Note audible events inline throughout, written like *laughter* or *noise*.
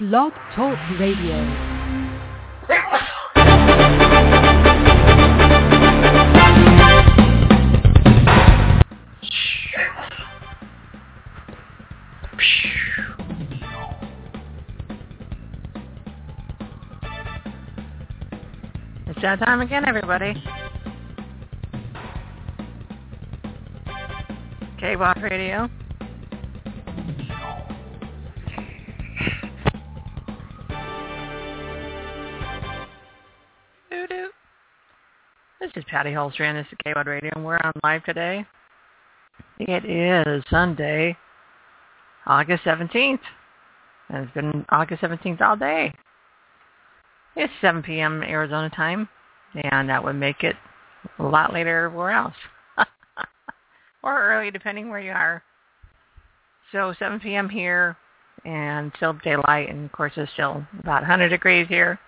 Blog Talk Radio. It's that time again, everybody. K-Walk Radio. Patty Hultstrand. This is K-Walk Radio, and we're on live today. It is Sunday, August 17th. And it's been August 17th all day. It's 7 p.m. Arizona time, and that would make it a lot later everywhere else. *laughs* or early, depending where you are. So 7 p.m. here, and still daylight, and of course it's still about 100 degrees here.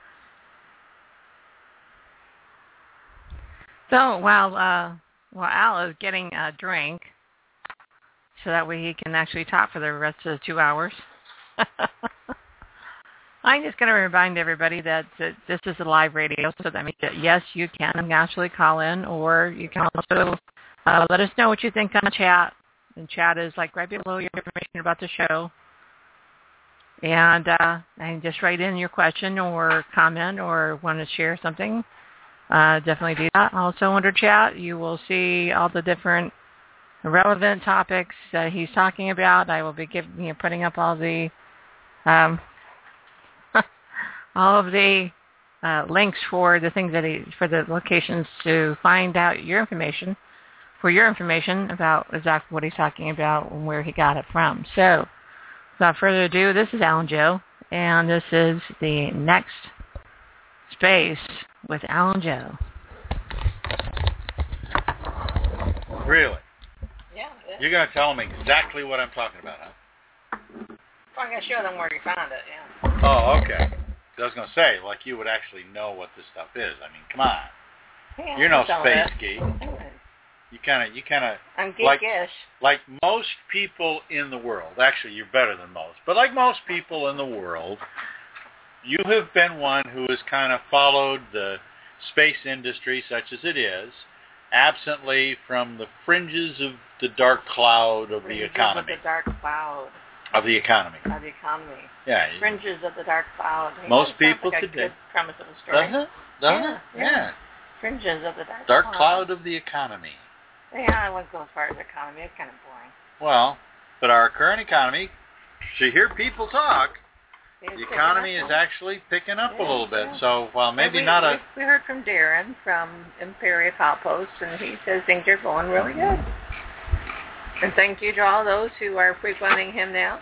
So while uh, while Al is getting a drink, so that way he can actually talk for the rest of the two hours. *laughs* I'm just going to remind everybody that, that this is a live radio, so that means that yes, you can actually call in, or you can also uh, let us know what you think on the chat. And chat is like right below your information about the show. And uh, and just write in your question or comment or want to share something. Uh, definitely do that. Also under chat, you will see all the different relevant topics that he's talking about. I will be giving, you know, putting up all the um, *laughs* all of the uh, links for the things that he for the locations to find out your information for your information about exactly what he's talking about and where he got it from. So, without further ado, this is Al and Jo, and this is the next space with Al and Jo. Really? Yeah. You're going to tell them exactly what I'm talking about, huh? I'm going to show them where you found it. Yeah. Oh, okay. I was going to say, like you would actually know what this stuff is. I mean, come on. yeah You're no space it. geek. You kind of, you kind of, I'm Like- geekish. like most people in the world. Actually, you're better than most. But like most people in the world, you have been one who has kind of followed the space industry, such as it is, absently from the fringes of the dark cloud of the Fringes economy. Of the dark cloud Of the economy. of the economy. Yeah. Fringes of the dark cloud. Most people like today- premise of a story. Doesn't it? Doesn't Yeah, it? yeah. Yeah. Fringes of the dark, Dark cloud of the economy. Yeah, I wouldn't go as far as economy. It's kind of boring. Well, but our current economy, to hear people talk, the economy is actually picking up a little bit. yeah. So while maybe we, not a we, we heard from Darren from Imperial Outpost, and he says things are going really good. And thank you to all those who are frequenting him now.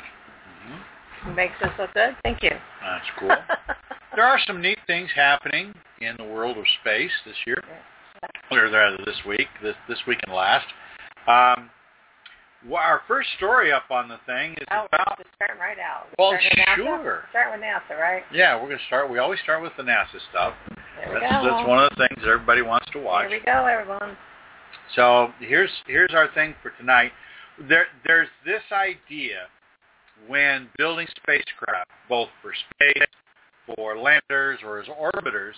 Mhm. It makes us look good. Thank you. That's cool. *laughs* there are some neat things happening in the world of space this year, or rather this week, this this week and last. Um, well, our first story up on the thing is Oh, about. just starting right out. Well, with NASA? sure. Start with NASA, right? Yeah, we're going to start. We always start with the NASA stuff. There we That's go. that's one of the things that everybody wants to watch. Here we go, everyone. So here's here's our thing for tonight. There there's this idea when building spacecraft, both for space, for landers, or as orbiters,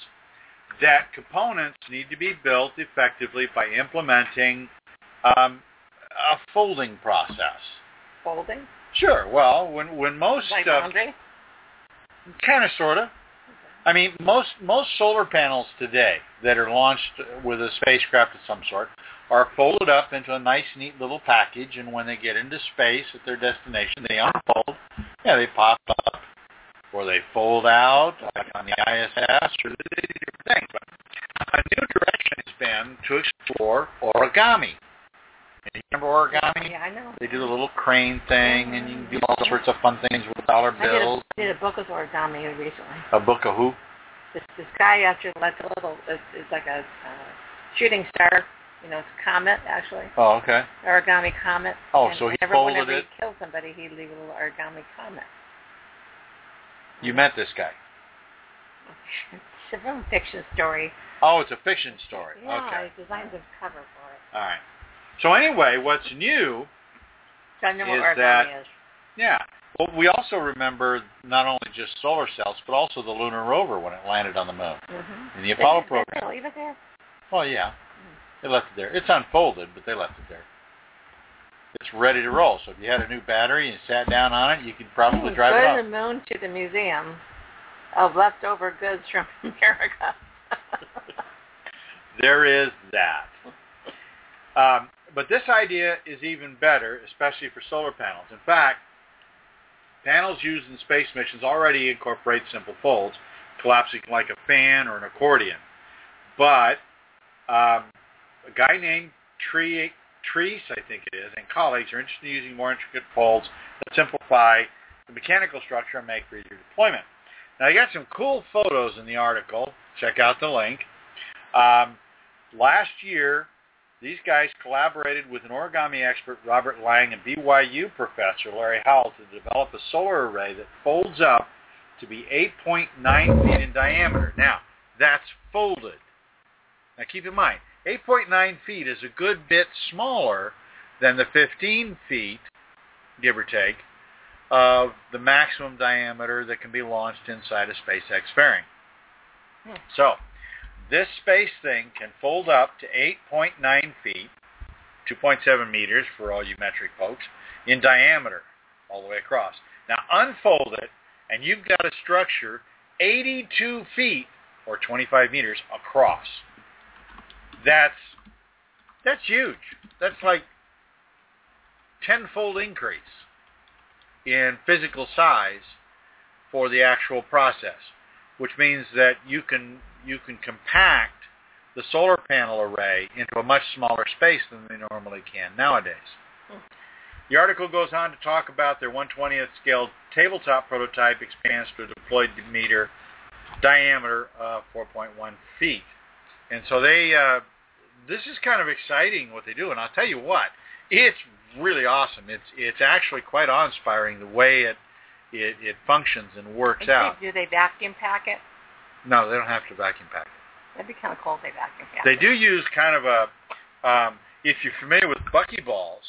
that components need to be built effectively by implementing um, a folding process. Folding. Sure. Well, when when most Like uh, kind of sorta. I mean, most most solar panels today that are launched with a spacecraft of some sort are folded up into a nice, neat little package, and when they get into space at their destination, they unfold. Yeah, they pop up, or they fold out, like on the ISS, or different things. But a new direction has been to explore origami. And you remember origami? Yeah, I know. They do the little crane thing, and you can do all sorts of fun things with dollar bills. I did a, did a book of origami recently. A book of who? This this guy actually like a little. It's, it's like a uh, shooting star. You know, it's a comet actually. Oh, okay. Origami comet. Oh, and so he whenever, folded whenever it. he killed somebody, he'd leave a little origami comet. You met this guy. *laughs* It's a film fiction story. Oh, it's a fiction story. Yeah, Okay. I designed the cover for it. All right. So anyway, what's new So I know what Is that- is. Yeah. Well, we also remember not only just solar cells, but also the lunar rover when it landed on the moon Mm-hmm. in the Apollo Did program. they leave it there? Well, yeah, they left it there. It's unfolded, but they left it there. It's ready to roll. So if you had a new battery and sat down on it, you could probably Hmm, drive it Go to the moon to the museum of leftover goods from *laughs* America. There is that. Um, but this idea is even better, especially for solar panels. In fact, panels used in space missions already incorporate simple folds, collapsing like a fan or an accordion. But um, a guy named Tree, Trease, I think it is, and colleagues are interested in using more intricate folds that simplify the mechanical structure and make for easier deployment. Now, I got some cool photos in the article. Check out the link. Um, last year, these guys collaborated with an origami expert, Robert Lang, and BYU professor, Larry Howell, to develop a solar array that folds up to be 8.9 feet in diameter. Now, that's folded. Now, keep in mind, 8.9 feet is a good bit smaller than the 15 feet, give or take, of the maximum diameter that can be launched inside a SpaceX fairing. Hmm. So, this space thing can fold up to 8.9 feet, 2.7 meters for all you metric folks, in diameter all the way across. Now unfold it, and you've got a structure 82 feet or 25 meters across. That's that's huge. That's like tenfold increase in physical size for the actual process, which means that you can you can compact the solar panel array into a much smaller space than they normally can nowadays. The article goes on to talk about their 120th scale tabletop prototype expands to a deployed meter diameter of 4.1 feet. And so they, uh, this is kind of exciting what they do. And I'll tell you what, it's really awesome. It's it's actually quite awe-inspiring the way it it, it functions and works And out. Do they vacuum pack it? No, they don't have to vacuum pack it. That'd be kind of cool if they vacuum pack They do use kind of a, um, if you're familiar with buckyballs,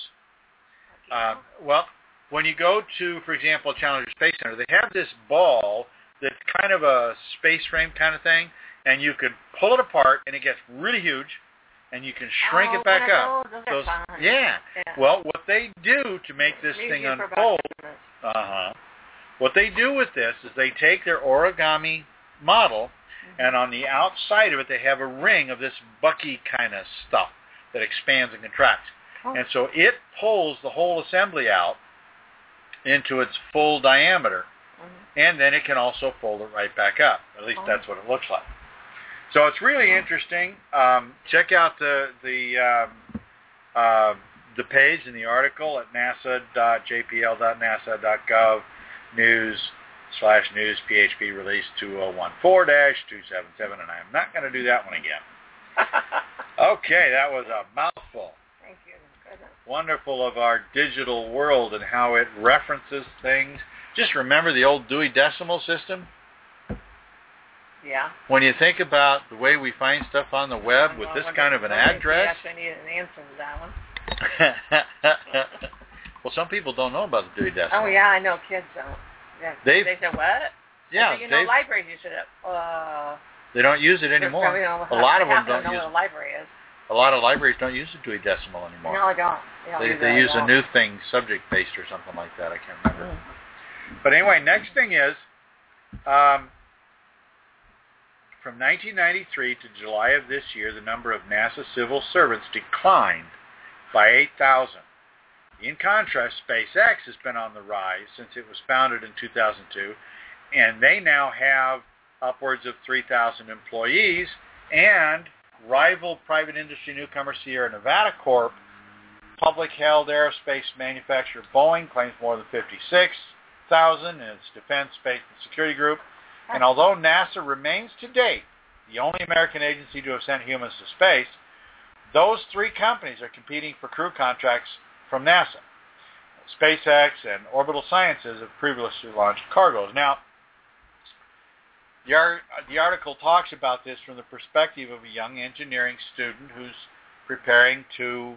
uh, well, when you go to, for example, Challenger Space Center, they have this ball that's kind of a space frame kind of thing, and you can pull it apart, and it gets really huge, and you can shrink oh, it back up. Those, those are fun. yeah. Yeah. Well, what they do to make this Use thing unfold uh-huh. What they do with this is they take their origami model, and on the outside of it they have a ring of this bucky kind of stuff that expands and contracts. Oh. And so it pulls the whole assembly out into its full diameter, Mhm. and then it can also fold it right back up. At least Oh. that's what it looks like. So it's really interesting. Um, check out the the um, uh, the page in the article at nasa.jpl.nasa.gov news slash news PHP release 2014-277, and I'm not going to do that one again. *laughs* Okay, that was a mouthful. Thank you. Goodness. Wonderful of our digital world and how it references things. Just remember the old Dewey Decimal System. Yeah. When you think about the way we find stuff on the web with this kind of an address, Actually need an answer to that one. *laughs* *laughs* well, some people don't know about the Dewey Decimal. Oh yeah, I know kids don't. Yeah. They've- they said what? Yeah, said, you know, libraries use it. Uh, they don't use it anymore. probably don't- A lot of them *laughs* don't know use what a library is. A lot of libraries don't use the Dewey Decimal anymore. No, I don't. don't they use they it use a new thing, subject based or something like that. I can't remember. Mm. But anyway, next thing is, um, from 1993 to July of this year, the number of NASA civil servants declined by 8,000. In contrast, SpaceX has been on the rise since it was founded in 2002, and they now have upwards of 3,000 employees, and rival private industry newcomer Sierra Nevada Corp, public-held aerospace manufacturer Boeing claims more than 56,000 in its defense, space, and security group. And although NASA remains to date the only American agency to have sent humans to space, those three companies are competing for crew contracts from NASA. SpaceX and Orbital Sciences have previously launched cargoes. Now, the, the article talks about this from the perspective of a young engineering student who's preparing to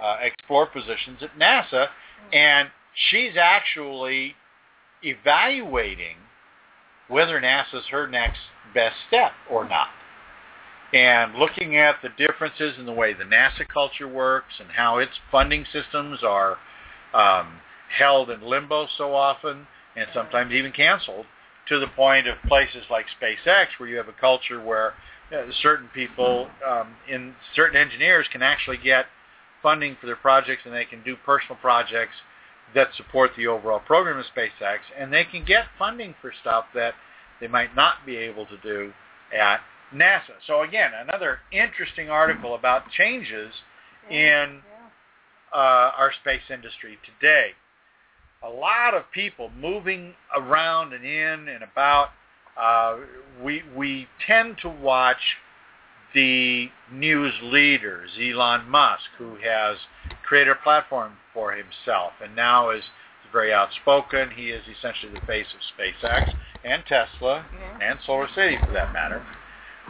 uh, explore positions at NASA, and she's actually evaluating whether NASA's her next best step or not. And looking at the differences in the way the NASA culture works and how its funding systems are um, held in limbo so often and sometimes even canceled to the point of places like SpaceX where you have a culture where uh, certain people um, in certain engineers can actually get funding for their projects and they can do personal projects that support the overall program of SpaceX and they can get funding for stuff that they might not be able to do at NASA. So again, another interesting article about changes in uh, our space industry today. A lot of people moving around and in and about. Uh, we we tend to watch the news leaders, Elon Musk, who has created a platform for himself and now is very outspoken. He is essentially the face of SpaceX and Tesla Yeah. and Solar City, for that matter.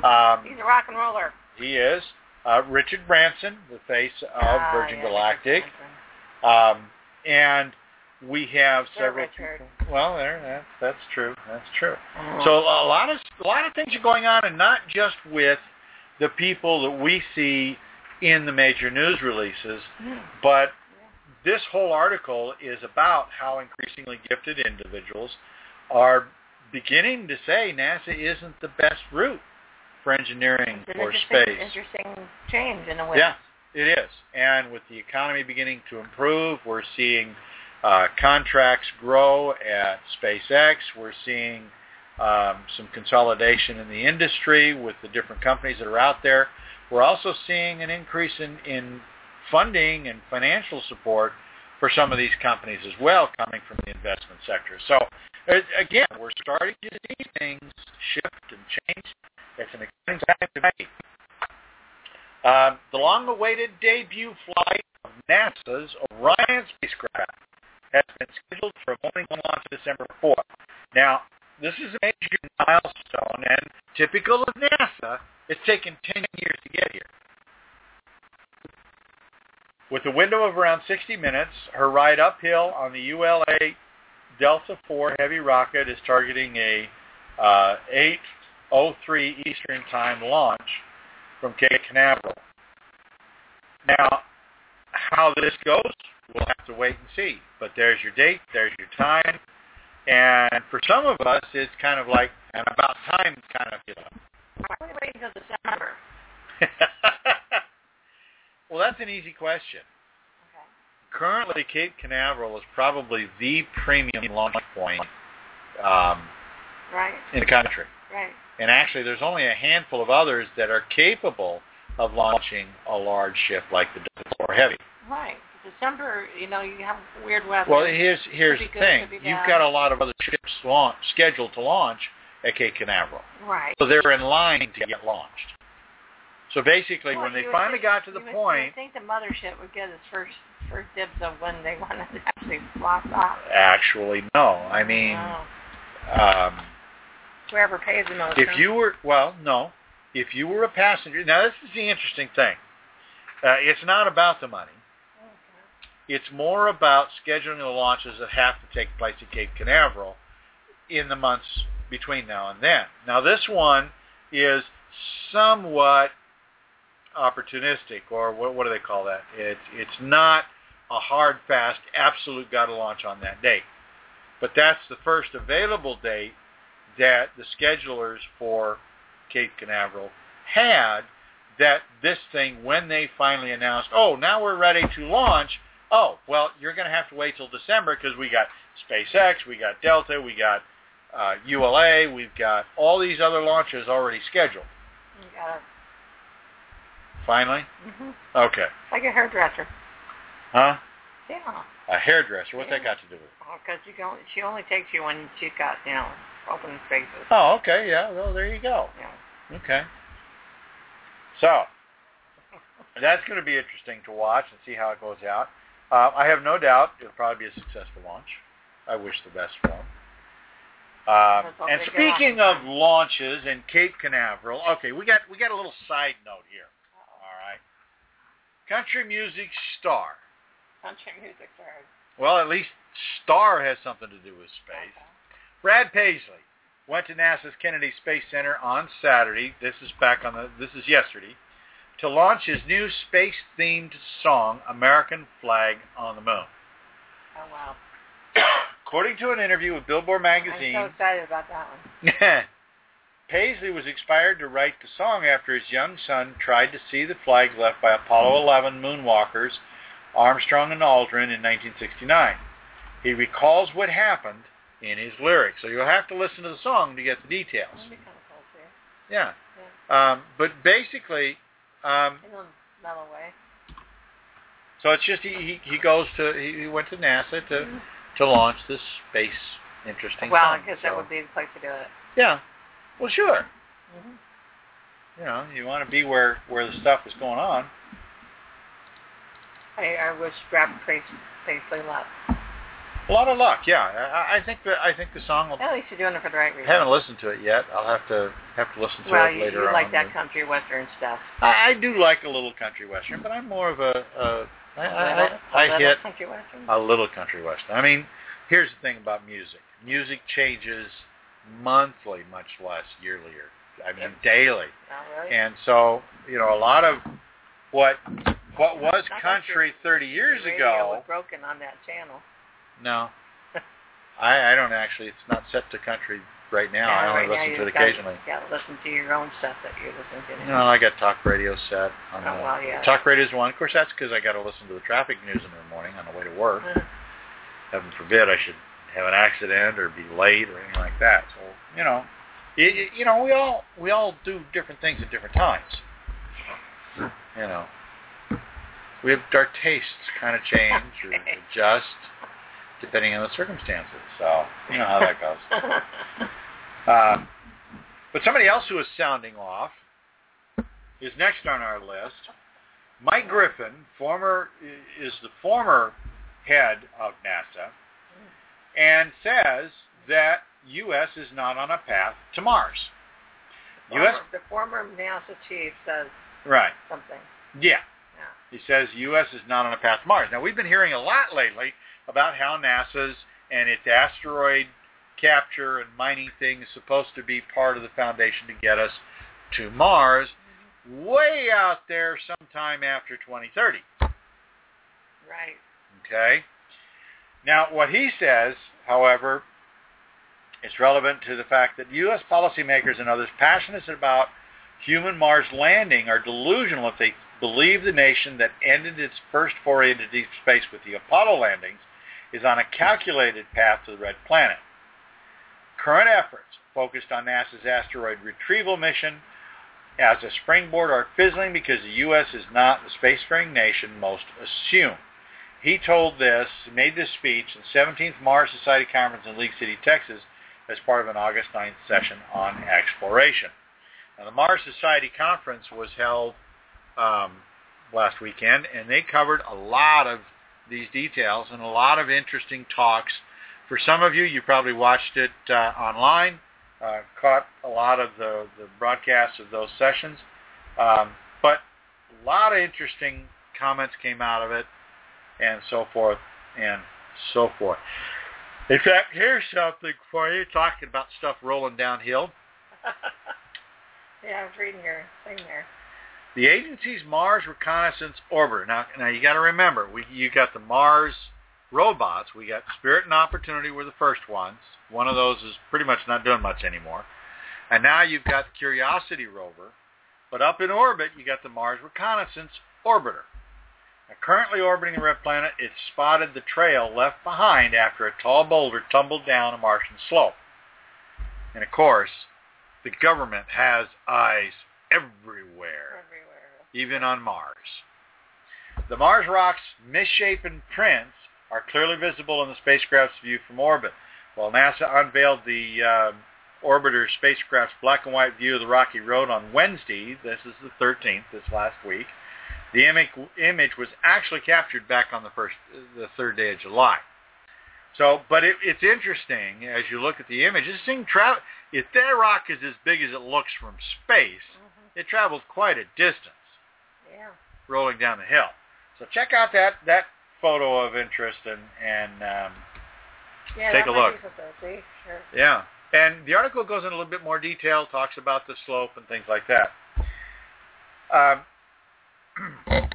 Um, He's a rock and roller. he is uh, Richard Branson, the face of Ah, Virgin yeah, Galactic, um, and we have Sir several. Richard. People. Well, there, that, that's true. That's true. Mhm. So a lot of a lot of things are going on, and not just with the people that we see in the major news releases, Mhm. but this whole article is about how increasingly gifted individuals are beginning to say NASA isn't the best route for engineering It's an or space. interesting change in a way. Yeah, it is. And with the economy beginning to improve, we're seeing uh, contracts grow at SpaceX. We're seeing um, some consolidation in the industry with the different companies that are out there. We're also seeing an increase in, in funding and financial support for some of these companies as well coming from the investment sector. So again, we're starting to see things shift and change. It's an exciting time to be. Um, the long-awaited debut flight of NASA's Orion spacecraft has been scheduled for a morning launch December 4th. Now, this is a major milestone, and typical of NASA, it's taken 10 years to get here. With a window of around 60 minutes, her ride uphill on the ULA Delta IV Heavy rocket is targeting a uh, 8.03 Eastern Time launch from Cape Canaveral. Now, how this goes, we'll have to wait and see. But there's your date, there's your time, and for some of us, it's kind of like an about time kind of feeling. Why are we waiting until December? *laughs* well, that's an easy question. Okay. Currently, Cape Canaveral is probably the premium launch point um, Right, in the country. right. And actually, there's only a handful of others that are capable of launching a large ship like the Delta IV Heavy. Right. December, you know, you have weird weather. Well, here's here's the good, thing. You've got a lot of other ships launch, scheduled to launch at Cape Canaveral, right. so they're in line to get launched. So basically, Well, when they finally think- got to the point, You would think the mothership would get its first first dibs of when they *laughs* wanted to actually blast off. actually, no. I mean, Oh. um, whoever pays the most. if you were well, no, if you were a passenger. Now, this is the interesting thing. Uh, it's not about the money. It's more about scheduling the launches that have to take place at Cape Canaveral in the months between now and then. Now, this one is somewhat opportunistic, or what, what do they call that? It's it's not a hard, fast, absolute got to launch on that date. But that's the first available date that the schedulers for Cape Canaveral had that this thing, when they finally announced, oh, now we're ready to launch, oh, well, you're going to have to wait till December because we got SpaceX, we got Delta, we got uh, ULA, we've got all these other launches already scheduled. You gotta, Finally? hmm Okay. like a hairdresser. Huh? Yeah. A hairdresser. What's that got to do with it? Because you can, she only takes you when she's got, you know, open spaces. Oh, okay. Yeah. Well, there you go. Yeah. Okay. So that's going to be interesting to watch and see how it goes out. Uh, I have no doubt it'll probably be a successful launch. I wish the best for them. Uh, and speaking of launches in Cape Canaveral, okay, we got we got a little side note here. All right, country music star. Country music stars. Well, at least Star has something to do with space. Brad Paisley went to NASA's Kennedy Space Center on Saturday. This is back on the. This is yesterday to launch his new space-themed song, American Flag on the Moon. Oh wow. According to an interview with Billboard magazine, I'm so excited about that one. *laughs* Paisley was inspired to write the song after his young son tried to see the flag left by Apollo 11 moonwalkers Armstrong and Aldrin in 1969. He recalls what happened in his lyrics. So you'll have to listen to the song to get the details. That'd be kind of cool too. Yeah. Yeah. Um, but basically, um, mellow way. so it's just he, he, he goes to he, he went to NASA to to launch this space interesting Well, I guess So, that would be the place to do it. yeah. Well, sure. hmm You know, you want to be where where the stuff is going on. I, I wish Brad Paisley Paisley luck. A lot of luck. Yeah. I, I think that I think the song will At least you're doing it for the right I reason. haven't listened to it yet. I'll have to have to listen to well, it you, later you on. like that country western stuff. I, I do like a little country western, but I'm more of a, a I, A I, little- I, a little hit country western. a little country western. I mean, here's the thing about music. Music changes monthly, much less yearly or I mean daily. Oh, really? And so, you know, a lot of what what was country 30 years ago. was broken on that channel. No. *laughs* I I don't actually. It's not set to country right now. I only right now listen you to it gotta- occasionally. Yeah, listen to your own stuff that you're listening to. No, I got talk radio set. On Oh, the, well, yeah. Talk radio is one. Of course, that's because I got to listen to the traffic news in the morning on the way to work. Uh, Heaven forbid I should have an accident or be late or anything like that. So you know, it- you know, we all we all do different things at different times. You know, we have our tastes kind of change or *laughs* adjust depending on the circumstances. So you know how that goes. *laughs* Uh, but somebody else who is sounding off is next on our list. Mike Griffin, former is the former head of NASA, and says that U.S. is not on a path to Mars. U.S. the former NASA chief says Right. something. Yeah. Yeah. He says U.S. is not on a path to Mars. Now we've been hearing a lot lately about how NASA's and its asteroid capture and mining thing is supposed to be part of the foundation to get us to Mars, mm-hmm. way out there sometime after 2030. Right. Okay. Now, what he says, however, is relevant to the fact that U.S. policymakers and others passionate about human Mars landing are delusional if they believe the nation that ended its first foray into deep space with the Apollo landings is on a calculated path to the red planet. Current efforts focused on NASA's asteroid retrieval mission as a springboard are fizzling because the U.S. is not the spacefaring nation most assume. He told this, made this speech in 17th Mars Society Conference in League City, Texas, as part of an August 9th session on exploration. Now, the Mars Society Conference was held um, last weekend, and they covered a lot of these details and a lot of interesting talks. For some of you, you probably watched it uh, online, uh, caught a lot of the, the broadcasts of those sessions, um, but a lot of interesting comments came out of it, and so forth and so forth. In fact, here's something for you, talking about stuff rolling downhill. *laughs* yeah, I was reading your thing there. The agency's Mars Reconnaissance Orbiter. Now, now you got to remember, we you got the Mars robots. We got Spirit and Opportunity were the first ones. One of those is pretty much not doing much anymore. And now you've got the Curiosity rover. But up in orbit, you got the Mars Reconnaissance Orbiter. Now, currently orbiting the red planet, it spotted the trail left behind after a tall boulder tumbled down a Martian slope. And of course, the government has eyes everywhere Everywhere. even on Mars. The Mars rock's misshapen prints are clearly visible in the spacecraft's view from orbit. While NASA unveiled the uh, orbiter spacecraft's black and white view of the rocky road on Wednesday, this is the 13th, this last week, the image, image was actually captured back on the first, the third day of July. So, but it, it's interesting as you look at the image. This thing tra- if that rock is as big as it looks from space, hmm it travels quite a distance Yeah. rolling down the hill. So check out that that photo of interest and and um, Yeah, Take a look. be something to see. Sure. Yeah. And the article goes in a little bit more detail, talks about the slope and things like that. Um, *clears throat*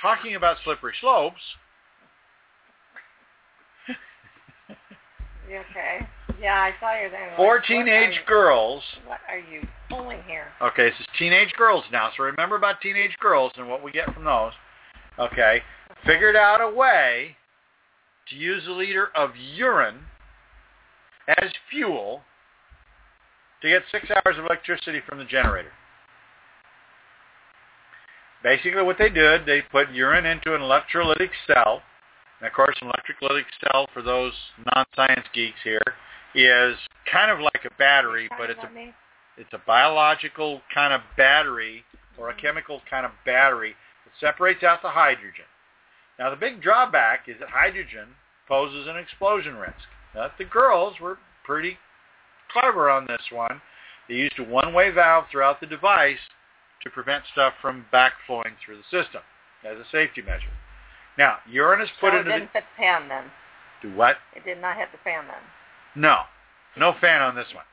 talking about slippery slopes, You okay? Yeah, I saw your thing. four What- teenage what girls. What are you pulling here? Okay, this is teenage girls now. So remember about teenage girls and what we get from those. Okay. Figured out a way to use a liter of urine as fuel to get six hours of electricity from the generator. Basically what they did, they put urine into an electrolytic cell. And of course, an electrolytic cell, for those non-science geeks here, is kind of like a battery, but it's a it's a biological kind of battery or a mm-hmm. chemical kind of battery that separates out the hydrogen. Now the big drawback is that hydrogen poses an explosion risk. Now the girls were pretty clever on this one. They used a one-way valve throughout the device to prevent stuff from backflowing through the system as a safety measure. Now, urine is put so into it didn't hit the fan then. do what? It did not hit the fan then. No. No fan on this one.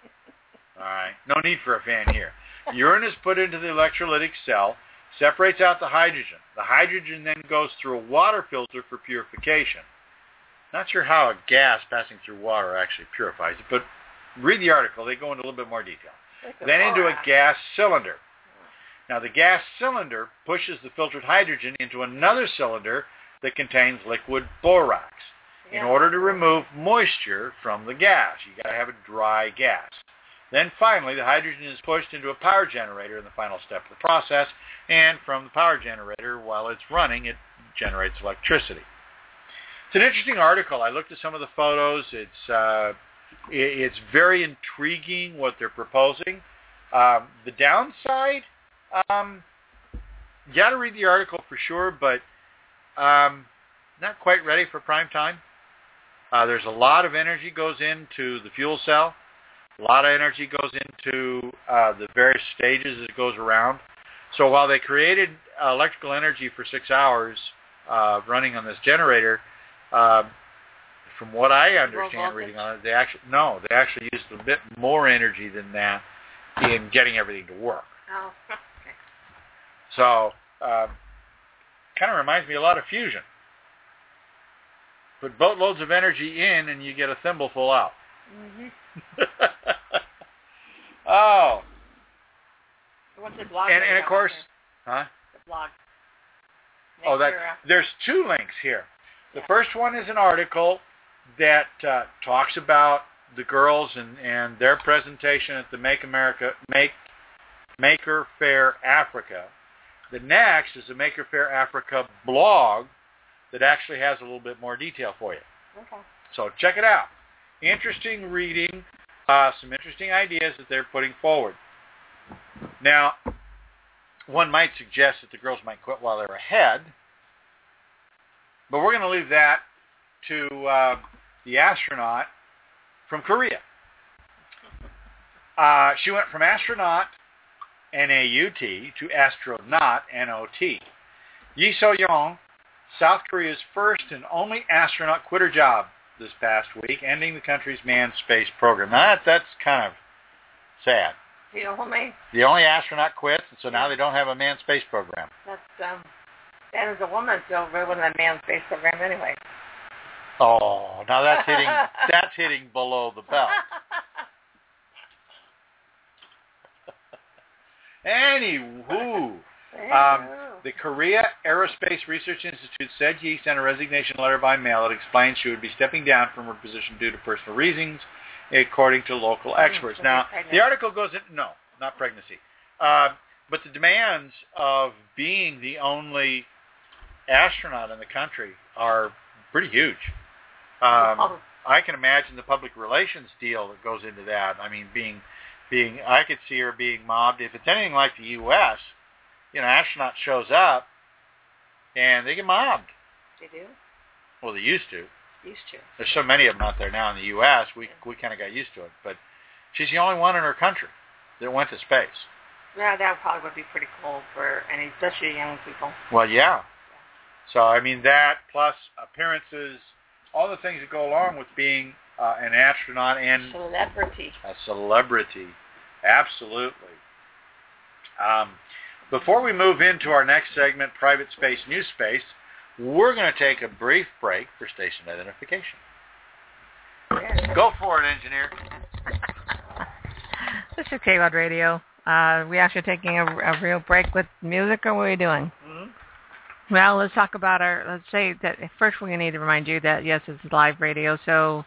All right. No need for a fan here. Urine is put into the electrolytic cell, separates out the hydrogen. The hydrogen then goes through a water filter for purification. Not sure how a gas passing through water actually purifies it, but read the article. They go into a little bit more detail. Then into a gas cylinder. Now the gas cylinder pushes the filtered hydrogen into another cylinder that contains liquid borax in order to remove moisture from the gas. You've got to have a dry gas. Then finally, the hydrogen is pushed into a power generator in the final step of the process, and from the power generator, while it's running, it generates electricity. It's an interesting article. I looked at some of the photos. It's uh, it's very intriguing what they're proposing. Um, the downside, um, you got to read the article for sure, but um, not quite ready for prime time. Uh, there's a lot of energy goes into the fuel cell. A lot of energy goes into uh, the various stages as it goes around. So while they created uh, electrical energy for six hours uh, running on this generator, um, from what I understand reading on it, they actually no, they actually used a bit more energy than that in getting everything to work. Oh, *laughs* okay. So, um, kind of reminds me a lot of fusion. Put boatloads of energy in, and you get a thimbleful out. hmm *laughs* oh, What's the blog? and and of course, huh? The blog. Oh, that Nature, uh, there's two links here. The Yeah. first one is an article that uh, talks about the girls and, and their presentation at the Make America Make Maker Faire Africa. The next is the Maker Faire Africa blog that actually has a little bit more detail for you. Okay. So check it out. Interesting reading, uh, some interesting ideas that they're putting forward. Now, one might suggest that the girls might quit while they're ahead, but we're going to leave that to uh, the astronaut from Korea. Uh, she went from astronaut, N-A-U-T, to astronaut, N-O-T. Yi So-young, South Korea's first and only astronaut quit her job this past week, ending the country's manned space program. Now that, that's kind of sad. You know what I The only astronaut quits, and so now they don't have a manned space program. That's um. And as a woman, so really wasn't a man's space program anyway. Oh, now that's hitting *laughs* that's hitting below the belt. *laughs* Anywho, um, the Korea Aerospace Research Institute said Yi sent a resignation letter by mail that explains she would be stepping down from her position due to personal reasons, according to local experts. Now, the article goes in, no, not pregnancy, uh, but the demands of being the only astronaut in the country are pretty huge. Um, Oh, I can imagine the public relations deal that goes into that. I mean, being, being, I could see her being mobbed. If it's anything like the U.S., you know, astronaut shows up, and they get mobbed. they do. Well, they used to. Used to. There's so many of them out there now in the U.S. We we kind of got used to it. But she's the only one in her country that went to space. Yeah, that probably would be pretty cool for any, especially young people. Well, yeah. So I mean that plus appearances, all the things that go along with being uh, an astronaut and celebrity. A celebrity, absolutely. Um, before we move into our next segment, Private Space, New Space, we're going to take a brief break for station identification. Go for it, engineer. *laughs* this is K-Rod Radio. Uh, we actually taking a, a, real break with music, or what are we doing? Mm-hmm. Well, let's talk about our, let's say that first we need to remind you that, yes, it's live radio, so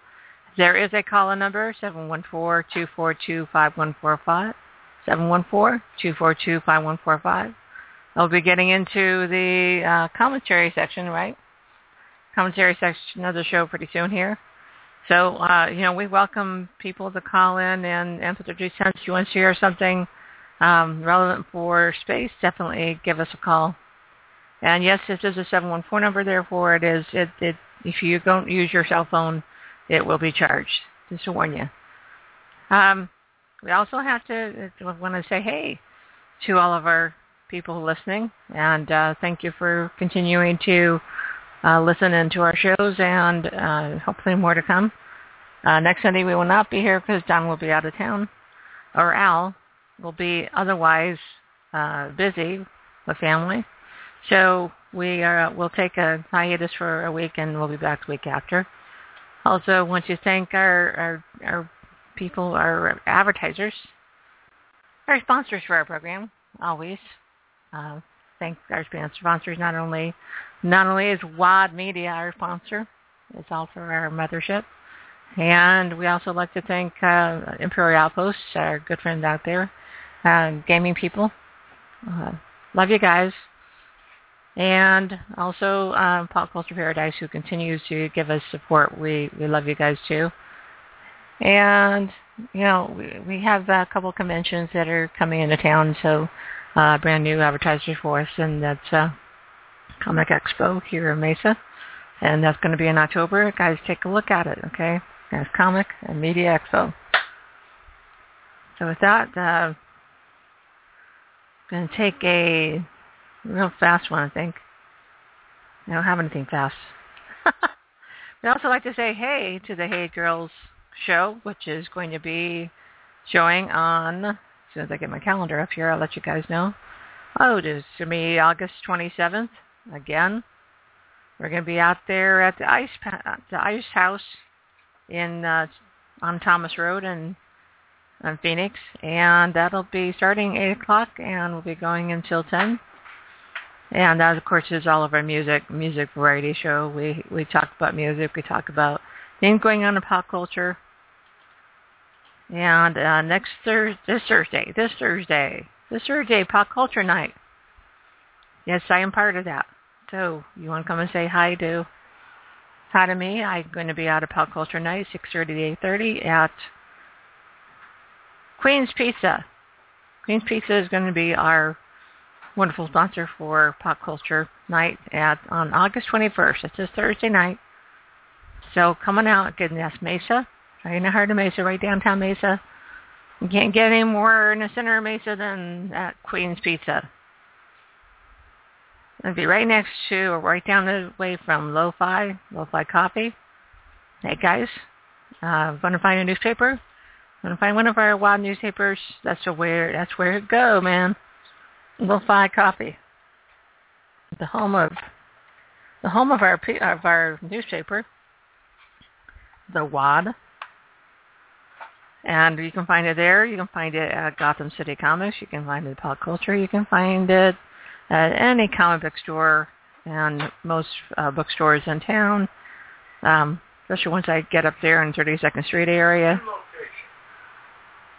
there is a call-in number, 714-242-5145. 714-242-5145. I'll be getting into the uh, commentary section, right? Commentary section of the show pretty soon here. So, uh, you know, we welcome people to call in and, and put their. If you want to share something um, relevant for space, definitely give us a call. And yes, this is a 714 number, therefore it is, it, it, if you don't use your cell phone, it will be charged, just to warn you. Um, we also have to uh, want to say hey to all of our people listening, and uh, thank you for continuing to uh, listen into our shows, and uh, hopefully more to come. Uh, next Sunday we will not be here because Don will be out of town, or Al will be otherwise uh, busy with family. So we are, we'll take a hiatus for a week, and we'll be back the week after. Also, want to thank our, our, our people, our advertisers, our sponsors for our program, always. Uh, thank our sponsors. Not only, not only is WAD Media our sponsor, it's also our mothership. And we also like to thank uh, Imperial Outposts, our good friends out there, uh, gaming people. Uh, love you guys. And also um, Pop Culture Paradise, who continues to give us support. We we love you guys too. And, you know, we, we have a couple conventions that are coming into town, so uh, brand new advertisers for us, and that's uh, Comic Expo here in Mesa. And that's going to be in October. Guys, take a look at it, okay? Guys, Comic and Media Expo. So with that, uh, going to take a real fast one, I think. I don't have anything fast. *laughs* we also like to say hey to the Hey Girls show, which is going to be showing on, as soon as I get my calendar up here, I'll let you guys know. Oh, it is to me August 27th. Again, we're going to be out there at the ice the ice house in uh, on Thomas Road in, in Phoenix, and that'll be starting 8 o'clock, and we'll be going until 10. And that, of course, is all of our music music variety show. We we talk about music. We talk about things going on in pop culture. And uh, next Thursday, this Thursday, this Thursday, this Thursday, pop culture night. Yes, I am part of that. So you want to come and say hi to hi to me? I'm going to be out of pop culture night, 6:30 to 8:30 at Queen's Pizza. Queen's Pizza is going to be our wonderful sponsor for pop culture night at on August 21st. It's this Thursday night. So coming out, that's Mesa, right in the heart of Mesa, right downtown Mesa. You can't get any more in the center of Mesa than that Queen's Pizza. It'd be right next to, or right down the way from Lo-Fi, Lo-Fi Coffee. Hey guys, uh, to find a newspaper? To find one of our wild newspapers? That's where that's where it go, man. Lo-Fi Coffee, the home of the home of our of our newspaper the WAD. And you can find it there. You can find it at Gotham City Comics. You can find it at Pop Culture. You can find it at any comic book store and most uh, bookstores in town, um, especially once I get up there in 32nd Street area.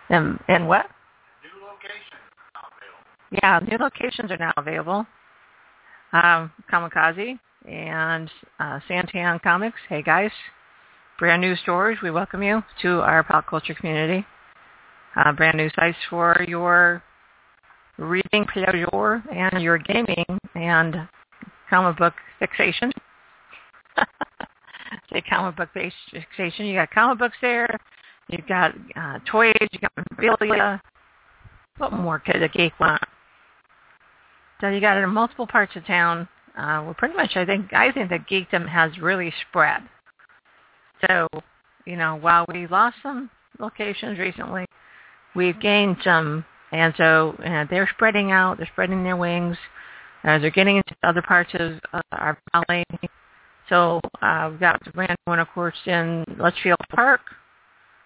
And, and what? New locations Yeah, new locations are now available. Um, Kamikaze and uh, Santan Comics. Hey guys, brand new stores. We welcome you to our pop culture community. Uh, brand new sites for your reading pleasure and your gaming and comic book fixation. *laughs* Say comic book fixation. You got comic books there. You've got uh, toys. You got memorabilia. What more could a geek want? So you got it in multiple parts of town. Uh, well, pretty much, I think I think that geekdom has really spread So, you know, while we lost some locations recently, we've gained some, and so uh, they're spreading out. They're spreading their wings. Uh, they're getting into other parts of uh, our valley. So uh, we've got the brand new one, of course, in Litchfield Park.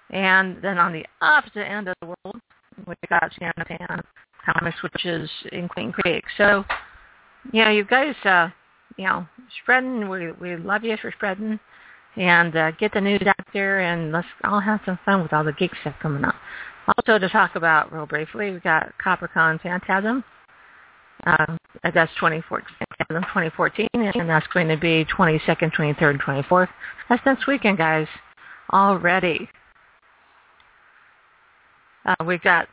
And then on the opposite end of the world, we've got Shannon Comics, which is in Queen Creek. So, you know, you guys, uh, you know, spreading, we, we love you for spreading. And uh, get the news out there, and let's all have some fun with all the geek stuff coming up. Also, to talk about real briefly, we've got CopperCon Phantasm. Uh, that's 2014, 2014, and that's going to be 22nd, 23rd, and 24th. That's next weekend, guys. Already. Uh, we've got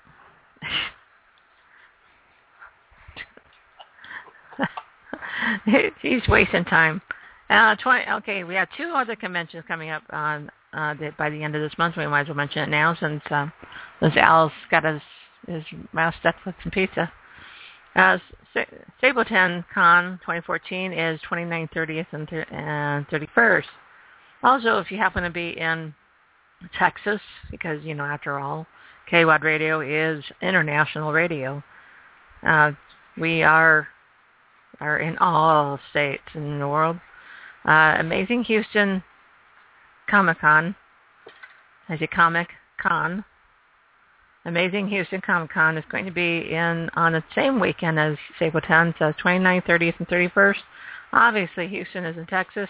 *laughs* he's wasting time. Uh, 20, okay, we have two other conventions coming up on uh, the, by the end of this month. We might as well mention it now since uh, since Al's got his his mouse stuck with some pizza. Uh, Stapleton Con 2014 is 29th, 30th, and, thir- and 31st. Also, if you happen to be in Texas, because you know, after all, KWAD Radio is international radio. Uh, we are are in all states in the world. Uh, Amazing Houston Comic Con, as a Comic Con. Amazing Houston Comic Con is going to be in on the same weekend as Stapleton, so 29th, 30th, and 31st. Obviously, Houston is in Texas.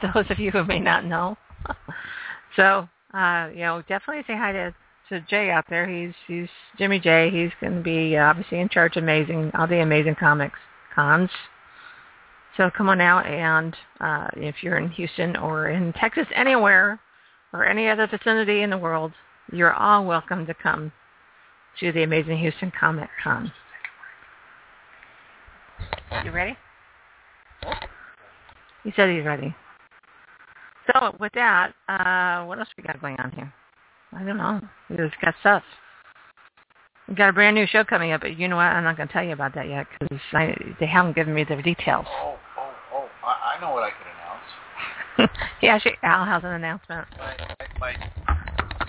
For those of you who may not know, *laughs* so uh, you know, definitely say hi to to Jay out there. He's he's Jimmy Jay. He's going to be uh, obviously in charge of amazing all the amazing comics cons. So come on out, and uh, if you're in Houston or in Texas, anywhere or any other vicinity in the world, you're all welcome to come to the Amazing Houston Comic Con. You ready? He said he's ready. So with that, uh, what else we got going on here? I don't know. We just got stuff. We got a brand new show coming up, but you know what? I'm not going to tell you about that yet because they haven't given me the details. Oh! I, I know what I can announce. *laughs* yeah, actually, Al has an announcement. My, my,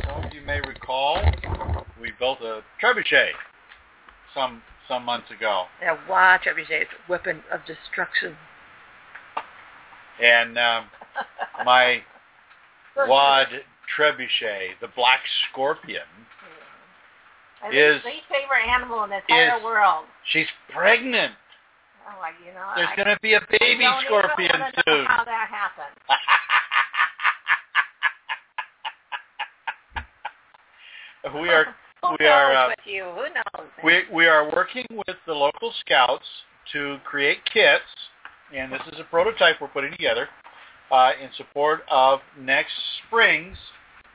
some of you may recall we built a trebuchet some some months ago. Yeah, why trebuchet? It's a weapon of destruction. And um, *laughs* my wad trebuchet, the black scorpion, is least favorite animal in the entire is, world. She's pregnant. Oh, like, you know, There's going to be a baby I scorpion even want to soon. Know how that happened? *laughs* we are *laughs* Who we are knows uh, with you? Who knows? we we are working with the local scouts to create kits, and this is a prototype we're putting together uh, in support of next spring's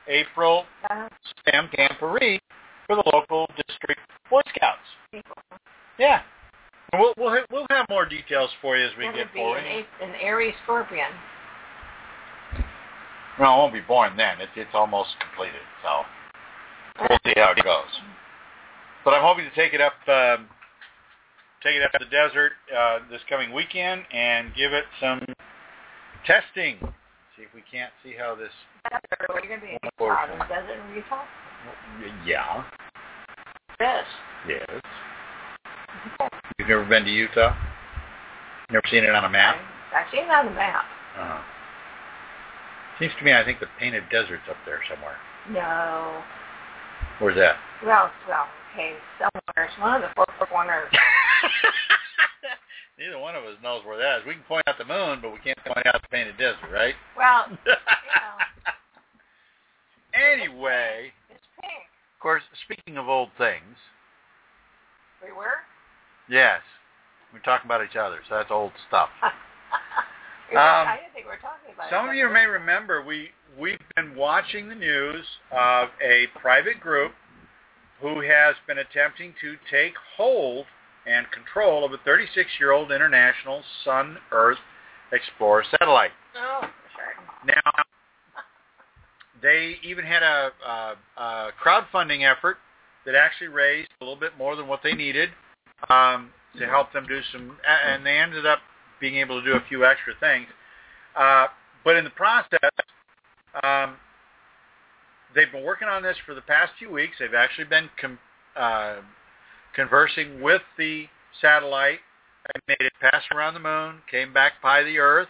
April Uh, STEM Camporee for the local district Boy Scouts. Yeah. And We'll we'll ha- we'll have more details for you as we That get would be forward. an, a- an Aries scorpion. No, it won't be born then. It's it's almost completed, so we'll see how it goes. But I'm hoping to take it up um, take it up to the desert uh, this coming weekend and give it some testing. See if we can't see how this. Where are you going to be? In Utah? In the desert in Utah? Yeah. Yes. Yes. *laughs* You've never been to Utah? Never seen it on a map? I've seen it on the map. Uh-huh. Seems to me I think the painted desert's up there somewhere. No. Where's that? Well, well, okay, somewhere. It's one of the four corners. *laughs* Neither one of us knows where that is. We can point out the moon, but we can't point out the painted desert, right? Well, *laughs* anyway, it's pink. of course, speaking of old things, We were? Yes, we're talking about each other, so that's old stuff. *laughs* Um, I didn't think we were talking about Some of you may remember we we've been watching the news of a private group who has been attempting to take hold and control of a 36-year-old international Sun-Earth Explorer satellite. Oh, sure. Now, they even had a, a, a crowdfunding effort that actually raised a little bit more than what they needed um, to help them do some, and they ended up being able to do a few extra things. Uh, but in the process, um, they've been working on this for the past few weeks. They've actually been com- uh, conversing with the satellite. and made it pass around the moon, came back by the Earth,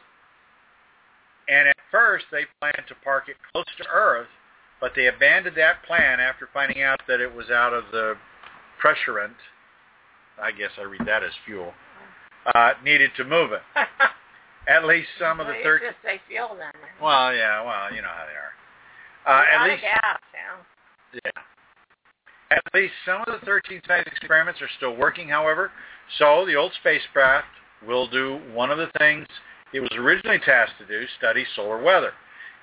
and at first they planned to park it close to Earth, but they abandoned that plan after finding out that it was out of the pressurant. I guess I read that as fuel. Uh, needed to move it. *laughs* At least some of the Well, third. It's just they feel then. Well, yeah, well, you know how they are. Uh, at least, gas, yeah. yeah. At least some of the 13 science experiments are still working, however. So the old spacecraft will do one of the things it was originally tasked to do, study solar weather.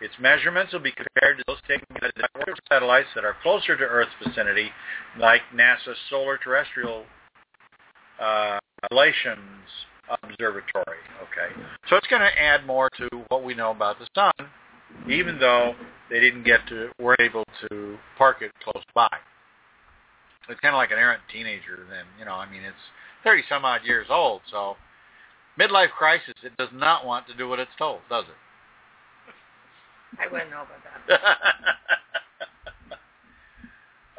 Its measurements will be compared to those taken by the network of satellites that are closer to Earth's vicinity, like NASA's Solar Terrestrial uh, Relations Observatory. Okay, so it's going to add more to what we know about the sun, even though they didn't get to, weren't able to park it close by. It's kind of like an errant teenager. Then you know, I mean, it's 30 some odd years old, so midlife crisis. It does not want to do what it's told, does it? I wouldn't know about that.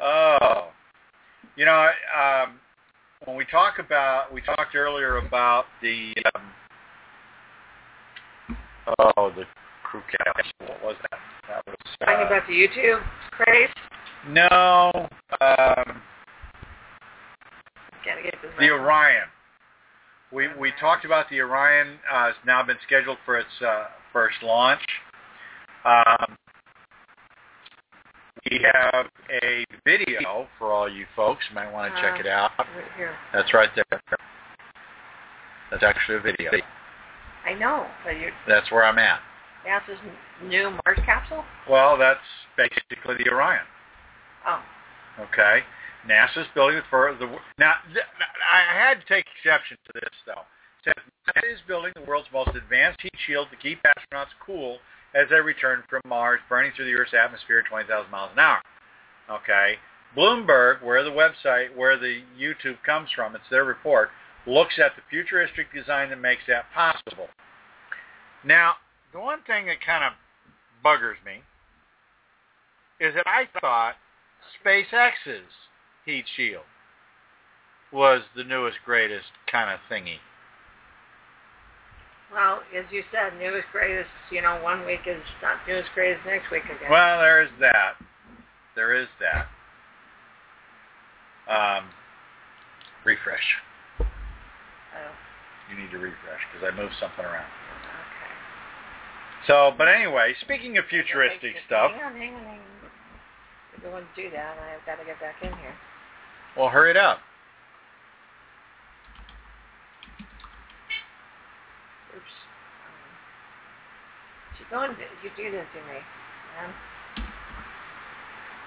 *laughs* oh, you know, um, when we talk about, we talked earlier about the, um, oh, the crew capsule. What was that? That was Talking uh, about the YouTube craze. no, um, Gotta get this the right. Orion. We we talked about the Orion. Uh, it's now been scheduled for its uh, first launch. Um, we have a video for all you folks. You might want to check Uh, it out. Right here. That's right there. That's actually a video. I know, but you That's where I'm at. NASA's new Mars capsule. Well, that's basically the Orion. Oh, Okay. NASA's building the first. The, now, th- I had to take exception to this, though. It says NASA is building the world's most advanced heat shield to keep astronauts cool as they return from Mars, burning through the Earth's atmosphere at 20,000 miles an hour. Okay. Bloomberg, where the website, where the YouTube comes from, it's their report, looks at the futuristic design that makes that possible. Now, the one thing that kind of buggers me is that I thought SpaceX's heat shield was the newest, greatest kind of thingy. Well, as you said, newest greatest. You know, one week is not newest greatest next week again. Well, there is that. There is that. Um, refresh. Oh, You need to refresh because I moved something around. okay. So, but anyway, speaking of futuristic stuff, Hang on, hang on, hang on. If you want to do that, I've got to get back in here. well, hurry it up. Oops. Um, going? You do this to me, man.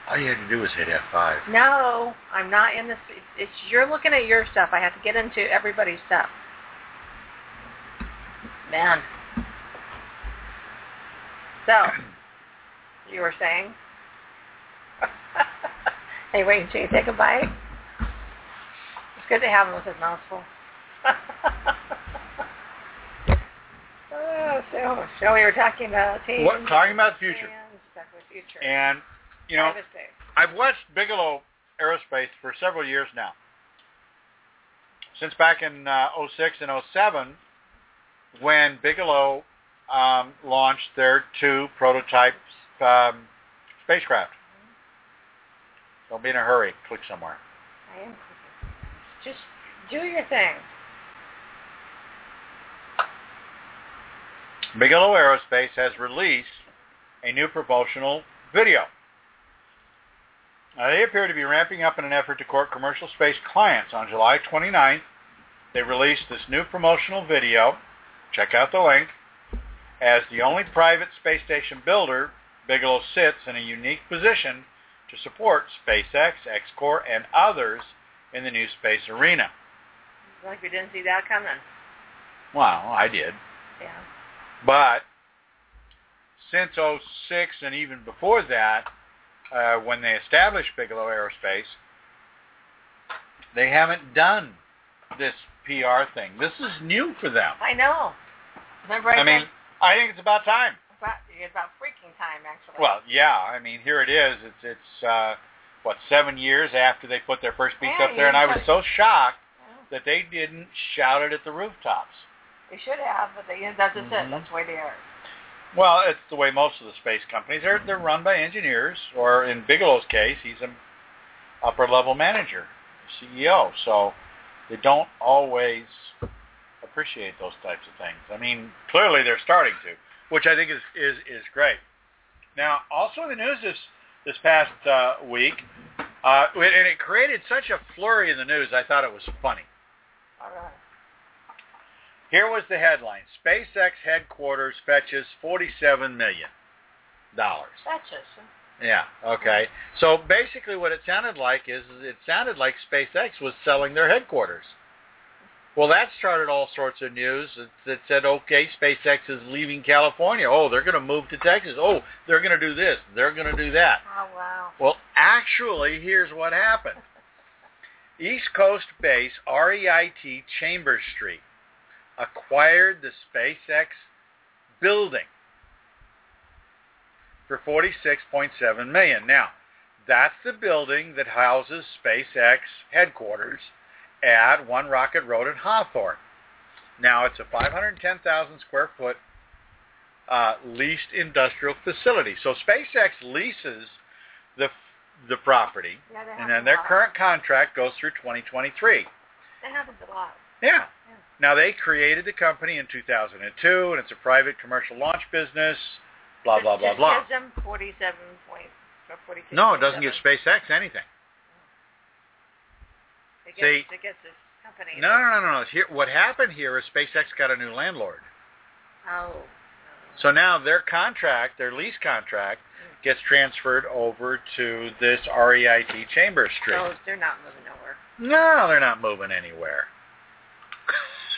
All you had to do was hit F5. No, I'm not in this. It's you're looking at your stuff. I have to get into everybody's stuff. Man. So, you were saying? *laughs* hey, wait until you take a bite. It's good to have him with his mouth full. *laughs* oh, so, so we were talking about teams. What- talking about the future. and Stuff with future. And, you know, I've watched Bigelow Aerospace for several years now. Since back in uh, 06 and 07, when Bigelow um, launched their two prototype um, spacecraft. Don't be in a hurry. Click somewhere. I am cooking. Just do your thing. Bigelow Aerospace has released a new promotional video. Now, they appear to be ramping up in an effort to court commercial space clients. On July 29th, they released this new promotional video. Check out the link. As the only private space station builder, Bigelow sits in a unique position to support SpaceX, XCOR, and others in the new space arena. Like we didn't see that coming. Well, I did. Yeah. But since 06 and even before that, uh, when they established Bigelow Aerospace, they haven't done this PR thing. This is new for them. I know. Remember I, I mean, I think it's about time. about, about freaking time, actually. Well, yeah. I mean, here it is. It's it's uh, what seven years after they put their first piece Yeah, up there, and I was so shocked Yeah. that they didn't shout it at the rooftops. They should have, but they, that's just Mhm. it. That's the way they are. Well, it's the way most of the space companies are. They're run by engineers, or in Bigelow's case, he's an upper level manager, CEO. So they don't always appreciate those types of things. I mean, clearly they're starting to, which I think is is is great. Now, also in the news this this past uh, week, uh, and it created such a flurry in the news. I thought it was funny. All right. Here was the headline: SpaceX headquarters fetches forty-seven million dollars. That's just. Yeah. Okay. So basically, what it sounded like is is it sounded like SpaceX was selling their headquarters. Well, that started all sorts of news that said, okay, SpaceX is leaving California. Oh, they're going to move to Texas. Oh, they're going to do this. They're going to do that. Oh wow. Well, actually, here's what happened. *laughs* East Coast base REIT Chambers Street acquired the SpaceX building for 46.7 million. Now, that's the building that houses SpaceX headquarters at One Rocket Road in Hawthorne. Now, it's a 510,000 square foot uh, leased industrial facility. So SpaceX leases the the property, Yeah, and then their lot. current contract goes through 2023. That happens a lot. Yeah. Now they created the company in 2002, and it's a private commercial launch business. Blah blah blah blah. gives them forty-seven point or forty-six. No, it doesn't give SpaceX anything. It gets, See- it gets this company. No, no, no, no. Here, what happened here is SpaceX got a new landlord. Oh. So now their contract, their lease contract, gets transferred over to this REIT Chambers Street. So they're not moving nowhere. No, they're not moving anywhere.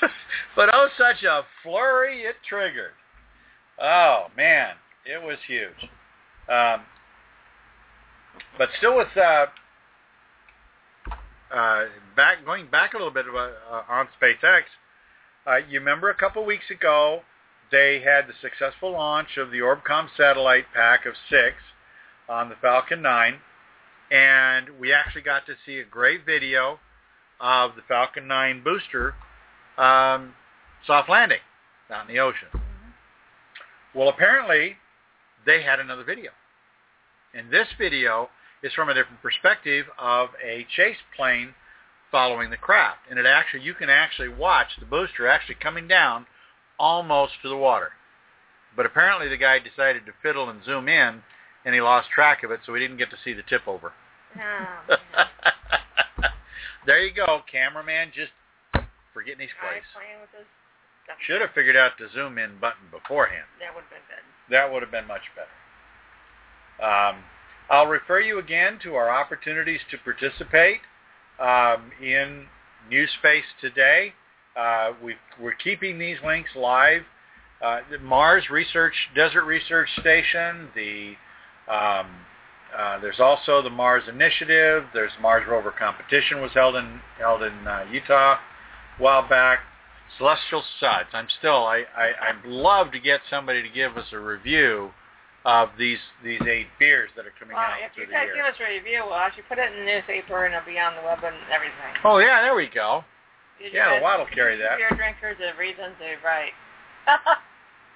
*laughs* but oh, such a flurry it triggered. Oh man, it was huge. Um, but still, with uh, uh, back going back a little bit about, uh, on SpaceX, uh, you remember a couple weeks ago they had the successful launch of the Orbcomm satellite pack of six on the Falcon 9 and we actually got to see a great video of the Falcon 9 booster um, soft landing out in the ocean. Well, apparently they had another video, and this video is from a different perspective of a chase plane following the craft, and it actually you can actually watch the booster actually coming down almost to the water. But apparently the guy decided to fiddle and zoom in, and he lost track of it, so we didn't get to see the tip over. *laughs* No. there you go, cameraman just forgetting Try place. playing with this stuff. Should have figured out the zoom in button beforehand. That would have been good. That would have been much better. Um, I'll refer you again to our opportunities to participate um, in New Space today. Uh, we, we're keeping these links live. Uh, the Mars Research Desert Research Station. The um, uh, there's also the Mars Initiative. There's Mars Rover competition was held in held in uh, Utah while back. Celestial Suds. I'm still I, I I'd love to get somebody to give us a review of these these eight beers that are coming Well, out if you guys give us a review, we'll actually put it in the newspaper and it'll be on the web and everything. Oh yeah, there we go. Yeah, the Watt will carry that. Beer drinkers have reasons to write. *laughs*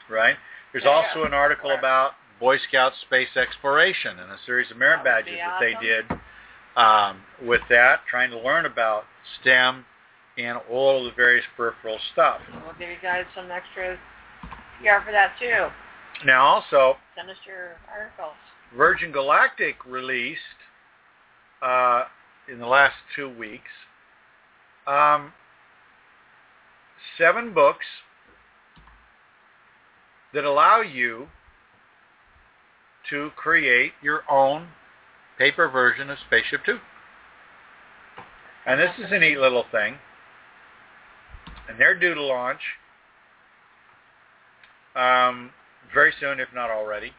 Right. There's There also an article Where? about Boy Scout space exploration and a series of merit That badges that they did um, with that, trying to learn about STEM and all of the various peripheral stuff. we'll give you guys some extra PR for that too. Now, also, Send us your articles. Virgin Galactic released uh, in the last two weeks um, seven books that allow you to create your own paper version of Spaceship Two. And this is a neat little thing. And they're due to launch um, very soon, if not already.